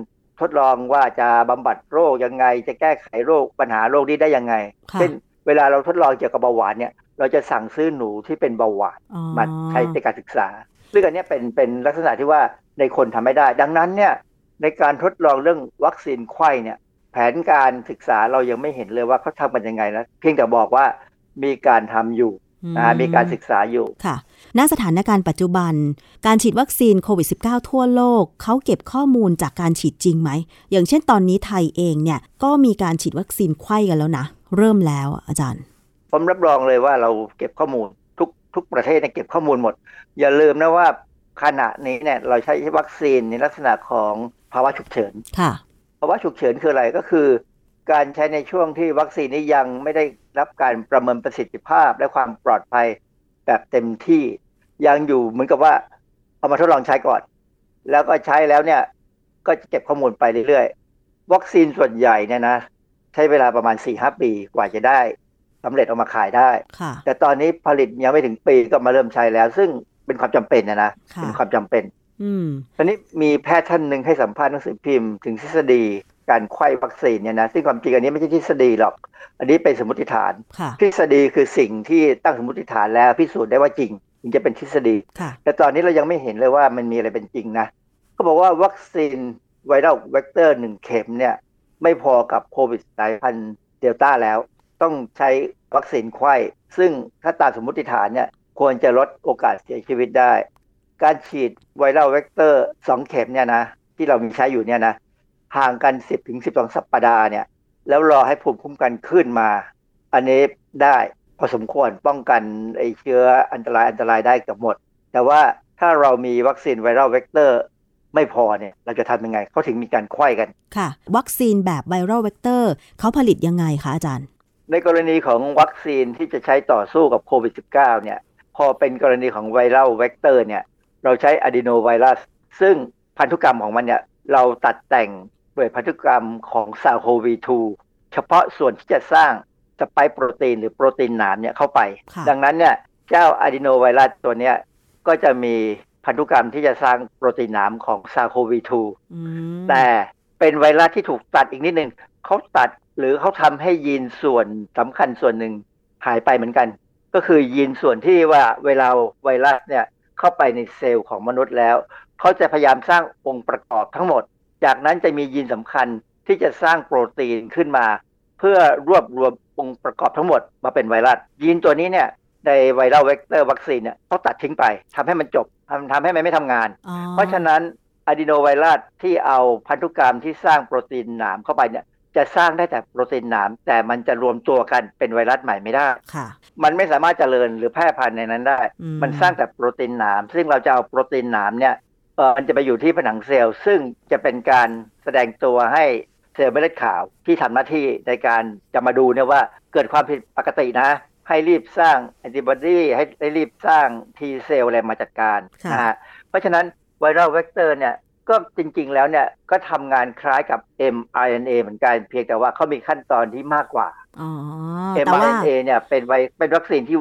ทดลองว่าจะบำบัดโรคยังไง จะแก้ไขโรคปัญหาโรคนี้ได้ยังไง เช่นเวลาเราทดลองเกี่ยวกับเบาหวานเนี่ย เราจะสั่งซื้อหนูที่เป็นเบาหวานมาใช้ในการศึกษาซึ่งอันนี้เป็นเป็นลักษณะที่ว่าในคนทำไม่ได้ ดังนั้นเนี่ยในการทดลองเรื่องวัคซีนไข้เนี่ยแผนการศึกษาเรายังไม่เห็นเลยว่าเขาทำกันยังไงนะเพียงแต่บอกว่ามีการทำอยู่นะมีการศึกษาอยู่ค่ะ ณสถานการณ์ปัจจุบัน การฉีดวัคซีนโควิด -19 ทั่วโลก เขาเก็บข้อมูลจากการฉีดจริงไหม อย่างเช่นตอนนี้ไทยเองเนี่ย ก็มีการฉีดวัคซีนไข้กันแล้วนะ เริ่มแล้วอาจารย์ ผมรับรองเลยว่าเราเก็บข้อมูลทุกทุกประเทศเนี่ยเก็บข้อมูลหมด อย่าลืมนะว่าขณะนี้เนี่ยเราใช้วัคซีนในลักษณะของภาวะฉุกเฉินค่ะภาวะฉุกเฉินคืออะไรก็คือ การใช้ในช่วงที่วัคซีนนี้ยังไม่ได้รับการประเมินประสิทธิภาพและความปลอดภัยแบบเต็มที่ ยังอยู่เหมือนกับว่า เอามาทดลองใช้ก่อน แล้วก็ใช้แล้วเนี่ย ก็จะเก็บข้อมูลไปเรื่อยๆวัคซีนส่วนใหญ่เนี่ยนะใช้เวลาประมาณ4ี่ห้าปีกว่าจะได้สำเร็จออกมาขายได้ แต่ตอนนี้ผลิตยังไม่ถึงปีก็มาเริ่มใช้แล้ว ซึ่งเป็นความจำเป็นนะนะเป็นความจำเป็น อืมตอนนี้มีแพทย์ท่านหนึ่งให้สัมภาษณ์หนังสือพิมพ์ถึงทฤษฎีการไข้วัคซีนเนี่ยนะซึ่งความจริงอันนี้ไม่ใช่ทฤษฎีหรอก อันนี้เป็นสมมติฐาน ทฤษฎีคือสิ่งที่ตั้งสมมติฐานแล้วพิสูจน์ได้ว่าจริง ถึงจะเป็นทฤษฎี แต่ตอนนี้เรายังไม่เห็นเลยว่ามันมีอะไรเป็นจริงนะเขาบอกว่าวัคซีนไวรัลเวกเตอร์หนึ่งเข็มเนี่ย ไม่พอกับโควิดสายพันธุ์เดลต้าแล้ว ต้องใช้วัคซีนไข้ซึ่งถ้าตามสมมติฐานเนี่ย ควรจะลดโอกาสเสียชีวิตได้ การฉีดviral vector สองเข็มเนี่ยนะ ที่เรามีใช้อยู่เนี่ยนะ ห่างกัน 10ถึง12 สัปดาห์เนี่ย แล้วรอให้ภูมิคุ้มกันขึ้นมา อันนี้ได้ พอสมควรป้องกันไอเชื้ออันตรายอันตรายได้เกือบหมด แต่ว่าถ้าเรามีวัคซีน viral vector ไม่พอเนี่ยเราจะทำยังไงเขาถึงมีการควยกัน ค่ะ วัคซีนแบบ viral vector เขาผลิตยังไงคะอาจารย์ ในกรณีของวัคซีนที่จะใช้ต่อสู้กับโควิด -19 เนี่ย พอเป็นกรณีของ viral vector เนี่ย เราใช้ adenovirus ซึ่งพันธุกรรมของมันเนี่ย เราตัดแต่งโดยพันธุกรรมของ SARS-CoV-2 เฉพาะส่วนที่จะสร้าง สไปโปรตีนหรือโปรตีนหนามเนี่ยเข้าไป ดังนั้นเนี่ยเจ้า adenovirus ตัวเนี้ยก็จะมีพันธุกรรมที่จะสร้างโปรตีนหนามของ SARS-CoV 2แต่เป็นไวรัสที่ถูกตัดอีกนิดนึงเขาตัดหรือเขาทำให้ยีนส่วนสำคัญส่วนหนึ่งหายไปเหมือนกัน ก็คือยีนส่วนที่ว่าเวลาไวรัสเนี่ยเข้าไปในเซลล์ของมนุษย์แล้ว เขาจะพยายามสร้างองค์ประกอบทั้งหมด จากนั้นจะมียีนสำคัญที่จะสร้างโปรตีนขึ้นมา เพื่อรวบรวมองค์ประกอบทั้งหมดมาเป็นไวรัสยีนตัวนี้เนี่ยใน viral vector วัคซีนเนี่ยเขาตัดทิ้งไปทำให้มันจบทำทำให้มันไม่ทำงาน เพราะฉะนั้น adenovirus ที่เอาพันธุกรรมที่สร้างโปรตีนหนามเข้าไปเนี่ยจะสร้างได้แต่โปรตีนหนาม แต่มันจะรวมตัวกันเป็นไวรัสใหม่ไม่ได้ มันไม่สามารถเจริญหรือแพร่พันธุ์ในนั้นได้ มันสร้างแต่โปรตีนหนาม ซึ่งเราจะเอาโปรตีนหนามเนี่ยเออมันจะไปอยู่ที่ผนังเซลล์ ซึ่งจะเป็นการแสดงตัวให้ เซลล์เม็ดเลือดขาวที่ทำหน้าที่ในการจะมาดูเนี่ยว่าเกิดความผิดปกตินะ ให้รีบสร้างแอนติบอดีให้ให้รีบสร้าง T cell อะไรมาจัดการนะฮะเพราะฉะนั้น viral vector เนี่ยก็จริง ๆ แล้วเนี่ยก็ทำงานคล้ายกับ mRNA เหมือนกันเพียงแต่ว่าเขามีขั้นตอนที่มากกว่า mRNA เนี่ยเป็นไวเป็นวัคซีนที่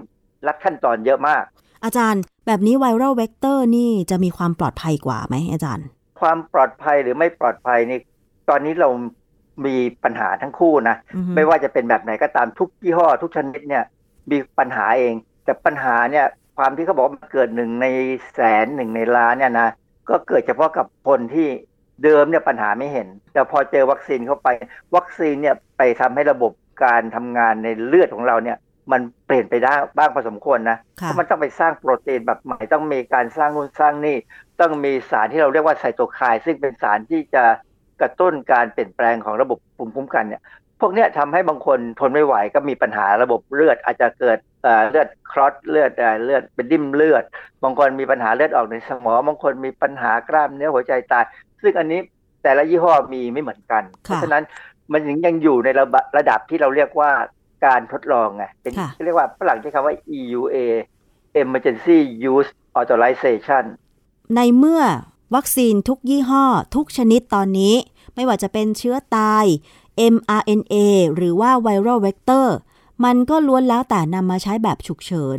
รัดขั้นตอนเยอะมาก อาจารย์ แบบนี้ไวรัลเวกเตอร์นี่จะมีความปลอดภัยกว่าไหมอาจารย์ ความปลอดภัยหรือไม่ปลอดภัยนี่ตอนนี้เรา มีปัญหาทั้งคู่นะไม่ว่าจะเป็นแบบไหนก็ตามทุกยี่ห้อ ทุกชนิดเนี่ยมีปัญหาเอง แต่ปัญหาเนี่ยความที่เขาบอกมันเกิดหนึ่งในแสนหนึ่งในล้านเนี่ยนะก็เกิดเฉพาะกับคนที่เดิมเนี่ยปัญหาไม่เห็น แต่พอเจอวัคซีนเข้าไป วัคซีนเนี่ยไปทำให้ระบบการทำงานในเลือดของเราเนี่ยมันเปลี่ยนไปได้บ้างพอสมควรนะเพราะมันต้องไปสร้างโปรตีนแบบใหม่ต้องมีการสร้างนู่นสร้างนี่ ต้องมีสารที่เราเรียกว่าไซโตไคน์ซึ่งเป็นสารที่จะ กระตุ้นการเปลี่ยนแปลงของระบบภูมิคุ้มกันเนี่ยพวกนี้ทำให้บางคนทนไม่ไหวก็มีปัญหาระบบเลือดอาจจะเกิดเลือดคลอตเลือดเลือดเป็นดิ่มเลือด บางคนมีปัญหาเลือดออกในสมองบางคนมีปัญหากล้ามเนื้อหัวใจตาย ซึ่งอันนี้แต่ละยี่ห้อมีไม่เหมือนกัน เพราะฉะนั้นมันยังอยู่ในระระดับที่เราเรียกว่าการทดลองไงเป็นเรียกว่าฝรั่งใช้คำว่า EUA Emergency Use Authorization ในเมื่อ วัคซีนทุกยี่ห้อ ทุกชนิดตอนนี้ ไม่ว่าจะเป็นเชื้อตาย mRNA หรือว่าไวรัลเวกเตอร์มันก็ล้วนแล้วแต่นำมาใช้แบบฉุกเฉิน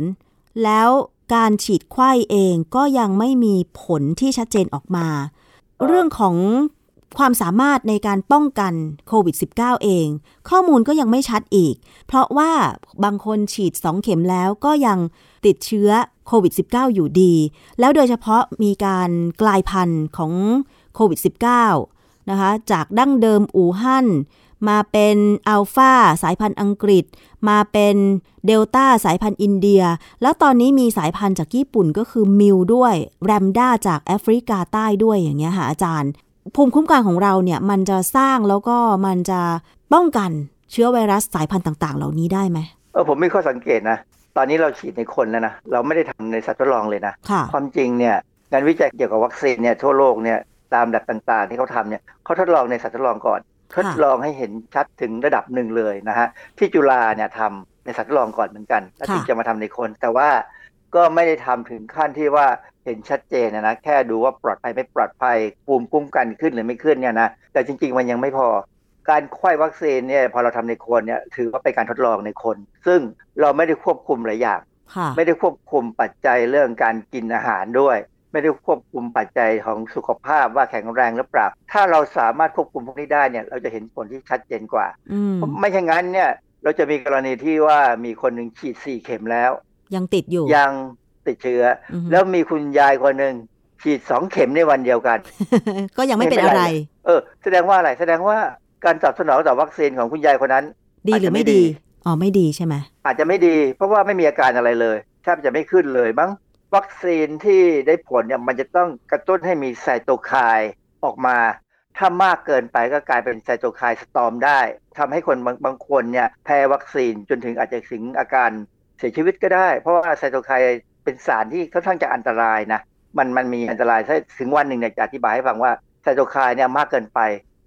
แล้วการฉีดไข้เองก็ยังไม่มีผลที่ชัดเจนออกมา เรื่องของความสามารถในการป้องกันโควิด -19 เอง ข้อมูลก็ยังไม่ชัดอีก เพราะว่าบางคนฉีด 2 เข็มแล้วก็ยังติดเชื้อ โควิด -19 อยู่ดี แล้วโดยเฉพาะมีการกลายพันธุ์ของโควิด -19 นะคะ จากดั้งเดิมอู่ฮั่นมาเป็นอัลฟาสายพันธุ์อังกฤษ มาเป็นเดลต้าสายพันธุ์อินเดีย แล้วตอนนี้มีสายพันธุ์จากญี่ปุ่นก็คือมิวด้วย แรมด้าจากแอฟริกาใต้ด้วยอย่างเงี้ยค่ะอาจารย์ ภูมิคุ้มกันของเราเนี่ย มันจะสร้างแล้วก็มันจะป้องกันเชื้อไวรัสสายพันธุ์ต่าง ๆ เหล่านี้ได้ไหมเออผมไมีข้อสังเกตนะ ตอนนี้เราฉีดในคนแล้วนะ เราไม่ได้ทำในสัตว์ทดลองเลยนะ ความจริงเนี่ยงานวิจัยเกี่ยวกับวัคซีนเนี่ยทั่วโลกเนี่ยตามดับต่างๆ ที่เขาทำเนี่ยเขาทดลองในสัตว์ทดลองก่อน ทดลองให้เห็นชัดถึงระดับหนึ่งเลยนะฮะที่จุฬาเนี่ยทำในสัตว์ทดลองก่อนเหมือนกัน แล้วถึงจะมาทำในคน แต่ว่าก็ไม่ได้ทำถึงขั้นที่ว่าเห็นชัดเจนนะแค่ดูว่าปลอดภัยไม่ปลอดภัยภูมิคุ้มกันขึ้นหรือไม่ขึ้นเนี่ยนะแต่จริง ๆ มันยังไม่พอ การควยวัคซีนเนี่ยพอเราทำในคนเนี่ยถือว่าเป็นการทดลองในคน ซึ่งเราไม่ได้ควบคุมหลายอย่าง ไม่ได้ควบคุมปัจจัยเรื่องการกินอาหารด้วย ไม่ได้ควบคุมปัจจัยของสุขภาพว่าแข็งแรงหรือเปล่า ถ้าเราสามารถควบคุมพวกนี้ได้เนี่ยเราจะเห็นผลที่ชัดเจนกว่า ไม่ใช่งั้นเนี่ยเราจะมีกรณีที่ว่ามีคนหนึ่งฉีดสี่เข็มแล้ว ยังติดอยู่ยังติดเชื้อ แล้วมีคุณยายคนหนึ่งฉีดสองเข็มในวันเดียวกัน ก็ยังไม่เป็นอะไร เออ แสดงว่าอะไร แสดงว่า การตอบสนองต่อวัคซีนของคุณยายคนนั้น ดีหรือไม่ดีอ๋อไม่ดีใช่ไหมอาจจะไม่ดี เพราะว่าไม่มีอาการอะไรเลยแทบจะไม่ขึ้นเลยมั้งวัคซีนที่ได้ผลเนี่ยมันจะต้องกระตุ้นให้มีไซโตไคน์ออกมา ถ้ามากเกินไปก็กลายเป็นไซโตไคน์สตอมได้ทำให้คนบางบางคนเนี่ยแพ้วัคซีนจนถึงอาจจะถึงอาการเสียชีวิตก็ได้ เพราะว่าไซโตไคน์เป็นสารที่ค่อนข้างจะอันตรายนะมันมันมีอันตรายถ้าถึงวันหนึ่งเนี่ยจะอธิบายให้ฟังว่าไซโตไคน์เนี่ยมากเกินไป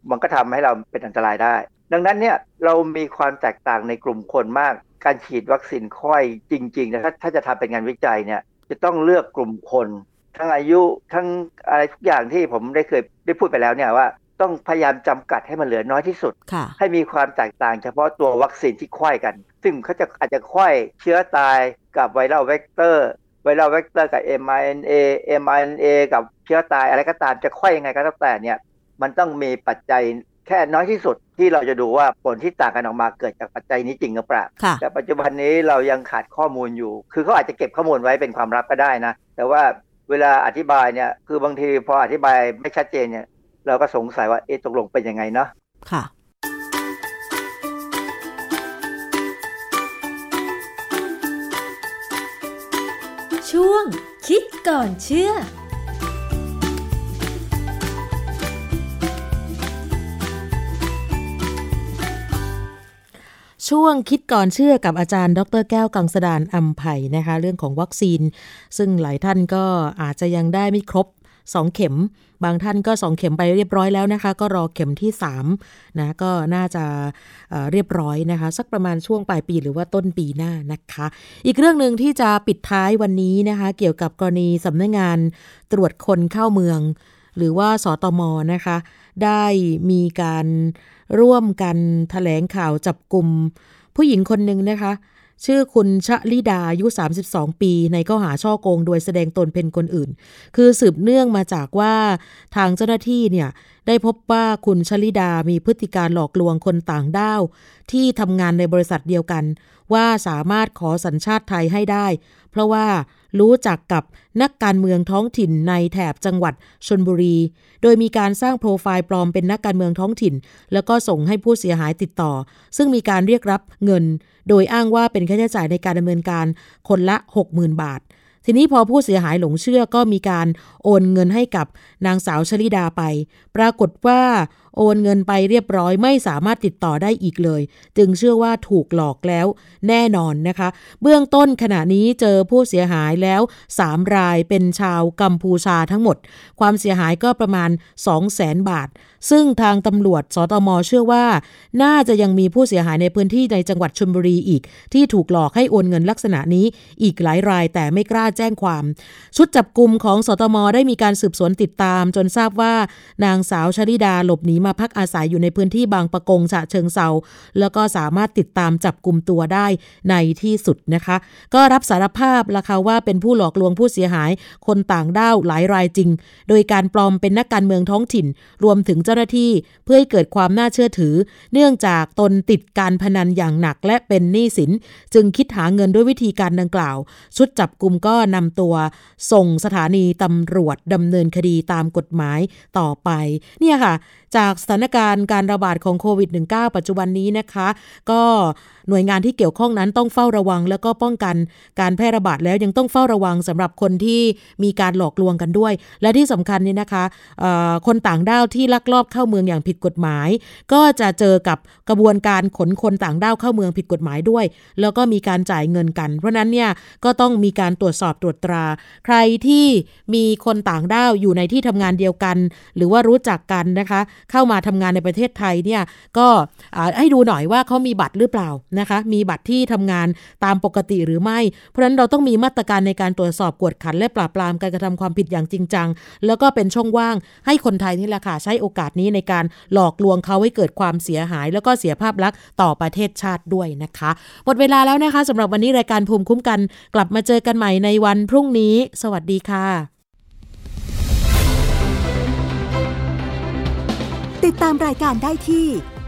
มันก็ทำให้เราเป็นอันตรายได้ ดังนั้นเนี่ยเรามีความแตกต่างในกลุ่มคนมาก การฉีดวัคซีนไขว้จริงๆนะถ้าถ้าจะทำเป็นงานวิจัยเนี่ยจะต้องเลือกกลุ่มคน ทั้งอายุทั้งอะไรทุกอย่างที่ผมได้เคยได้พูดไปแล้วเนี่ยว่าต้องพยายามจำกัดให้มันเหลือน้อยที่สุด ให้มีความแตกต่างเฉพาะตัววัคซีนที่ควยกัน ซึ่งเขาจะอาจจะควยเชื้อตายกับ viral vector viral vector กับ mRNA mRNA กับเชื้อตายอะไรก็ตามจะควยยังไงก็แล้วแต่เนี่ย มันต้องมีปัจจัยแค่น้อยที่สุดที่เราจะดูว่าผลที่ต่างกันออกมาเกิดจากปัจจัยนี้จริงหรือเปล่าแต่ปัจจุบันนี้เรายังขาดข้อมูลอยู่ คือเขาอาจจะเก็บข้อมูลไว้เป็นความลับก็ได้นะ แต่ว่าเวลาอธิบายเนี่ย คือบางทีพออธิบายไม่ชัดเจนเนี่ย เราก็สงสัยว่าเอ๊ะตกลงเป็นยังไงเนาะ ค่ะ ช่วงคิดก่อนเชื่อ ช่วงคิดก่อนเชื่อกับอาจารย์ ดรแก้วกังสดานอัมไผ่นะคะเรื่องของวัคซีน ซึ่งหลายท่านก็อาจจะยังได้ไม่ครบ 2 เข็ม บางท่านก็ 2 เข็มไปเรียบร้อยแล้วนะคะ ก็รอเข็มที่3นะก็น่าจะเเรียบร้อยนะคะ สักประมาณช่วงปลายปีหรือว่าต้นปีหน้านะคะ อีกเรื่องหนึ่งที่จะปิดท้ายวันนี้นะคะ เกี่ยวกับกรณีสำนักงงานตรวจคนเข้าเมือง หรือว่าสตมนะคะ ได้มีการ ร่วมกันถแถลงข่าวจับกลุ่มผู้หญิงคนหนึ่งนะคะ ชื่อคุณชะลิดาอายุ 32 ปี ในข้อหาช่อโกงโดยแสดงตนเป็นคนอื่น คือสืบเนื่องมาจากว่าทางเจ้าหน้าที่เนี่ยได้พบว่าคุณชลิดามีพฤติการหลอกลวงคนต่างด้าว ที่ทำงานในบริษัทเดียวกัน ว่าสามารถขอสัญชาติไทยให้ได้ เพราะว่ารู้จักกับนักการเมืองท้องถิ่นในแถบจังหวัดชนบุรี โดยมีการสร้างโปรไฟล์ปลอมเป็นนักการเมืองท้องถิ่น แล้วก็ส่งให้ผู้เสียหายติดต่อ ซึ่งมีการเรียกรับเงิน โดยอ้างว่าเป็นค่าใช้จ่ายในการดำเนินการคนละ 60,000 บาท ทีนี้พอผู้เสียหายหลงเชื่อก็มีการโอนเงินให้กับนางสาวชลิดาไป ปรากฏว่าโอนเงินไปเรียบร้อยไม่สามารถติดต่อได้อีกเลย จึงเชื่อว่าถูกหลอกแล้วแน่นอนนะคะ เบื้องต้นขณะนี้เจอผู้เสียหายแล้ว 3 รายเป็นชาวกัมพูชาทั้งหมด ความเสียหายก็ประมาณ 2 0 0แสนบาท ซึ่งทางตำรวจสตมเชื่อว่า น่าจะยังมีผู้เสียหายในพื้นที่ในจังหวัดชลบุรีอีก ที่ถูกหลอกให้โอนเงินลักษณะนี้อีกหลายรายแต่ไม่กล้าแจ้งความ ชุดจับกลุ่มของสตมได้มีการสืบสวนติดตาม จนทราบว่านางสาวชลิดาหลบหนีมาพักอาศัยอยู่ในพื้นที่บางปะกงฉะเชิงเซาแล้วก็สามารถติดตามจับกลุ่มตัวได้ในที่สุดนะคะ ก็รับสารภาพละค่ะว่าเป็นผู้หลอกลวงผู้เสียหายคนต่างด้าวหลายรายจริง โดยการปลอมเป็นนักการเมืองท้องถิ่น รวมถึงเจ้าหน้าที่เพื่อให้เกิดความน่าเชื่อถือ เนื่องจากตนติดการพนันอย่างหนักและเป็นหนี้สิน จึงคิดหาเงินด้วยวิธีการดังกล่าว ชุดจับกลุ่มก็นำตัว ส่งสถานีตำรวจดำเนินคดีตามกฎหมายต่อไป เนี่ยค่ะ จากสถานการณ์การระบาดของโควิด -19 ปัจจุบันนี้นะคะ ก็ หน่วยงานที่เกี่ยวข้องนั้นต้องเฝ้าระวัง แล้วก็ป้องกันการแพร่ระบาดแล้วยังต้องเฝ้าระวังสำหรับคนที่มีการหลอกลวงกันด้วย และที่สำคัญนี่นะคะคนต่างด้าวที่ลักลอบเข้าเมืองอย่างผิดกฎหมาย ก็จะเจอกับกระบวนการขนคนต่างด้าวเข้าเมืองผิดกฎหมายด้วย แล้วก็มีการจ่ายเงินกัน เพราะนั้นเนี่ยก็ต้องมีการตรวจสอบตรวจตรา ใครที่มีคนต่างด้าวอยู่ในที่ทำงานเดียวกัน หรือว่ารู้จักกันนะคะ เข้ามาทำงานในประเทศไทยเนี่ยก็ให้ดูหน่อยว่าเขามีบัตรหรือเปล่านะคะ มีบัตรที่ทำงานตามปกติหรือไม่ เพราะฉะนั้นเราต้องมีมาตรการในการตรวจสอบกวดขัน และปราบปรามการกระทำความผิดอย่างจริงจัง แล้วก็เป็นช่องว่างให้คนไทยนี่แหละค่ะใช้โอกาสนี้ในการหลอกลวงเขาให้เกิดความเสียหาย แล้วก็เสียภาพลักษณ์ต่อประเทศชาติด้วยนะคะ หมดเวลาแล้วนะคะสำหรับวันนี้รายการภูมิคุ้มกัน กลับมาเจอกันใหม่ในวันพรุ่งนี้ สวัสดีค่ะ ติดตามรายการได้ที่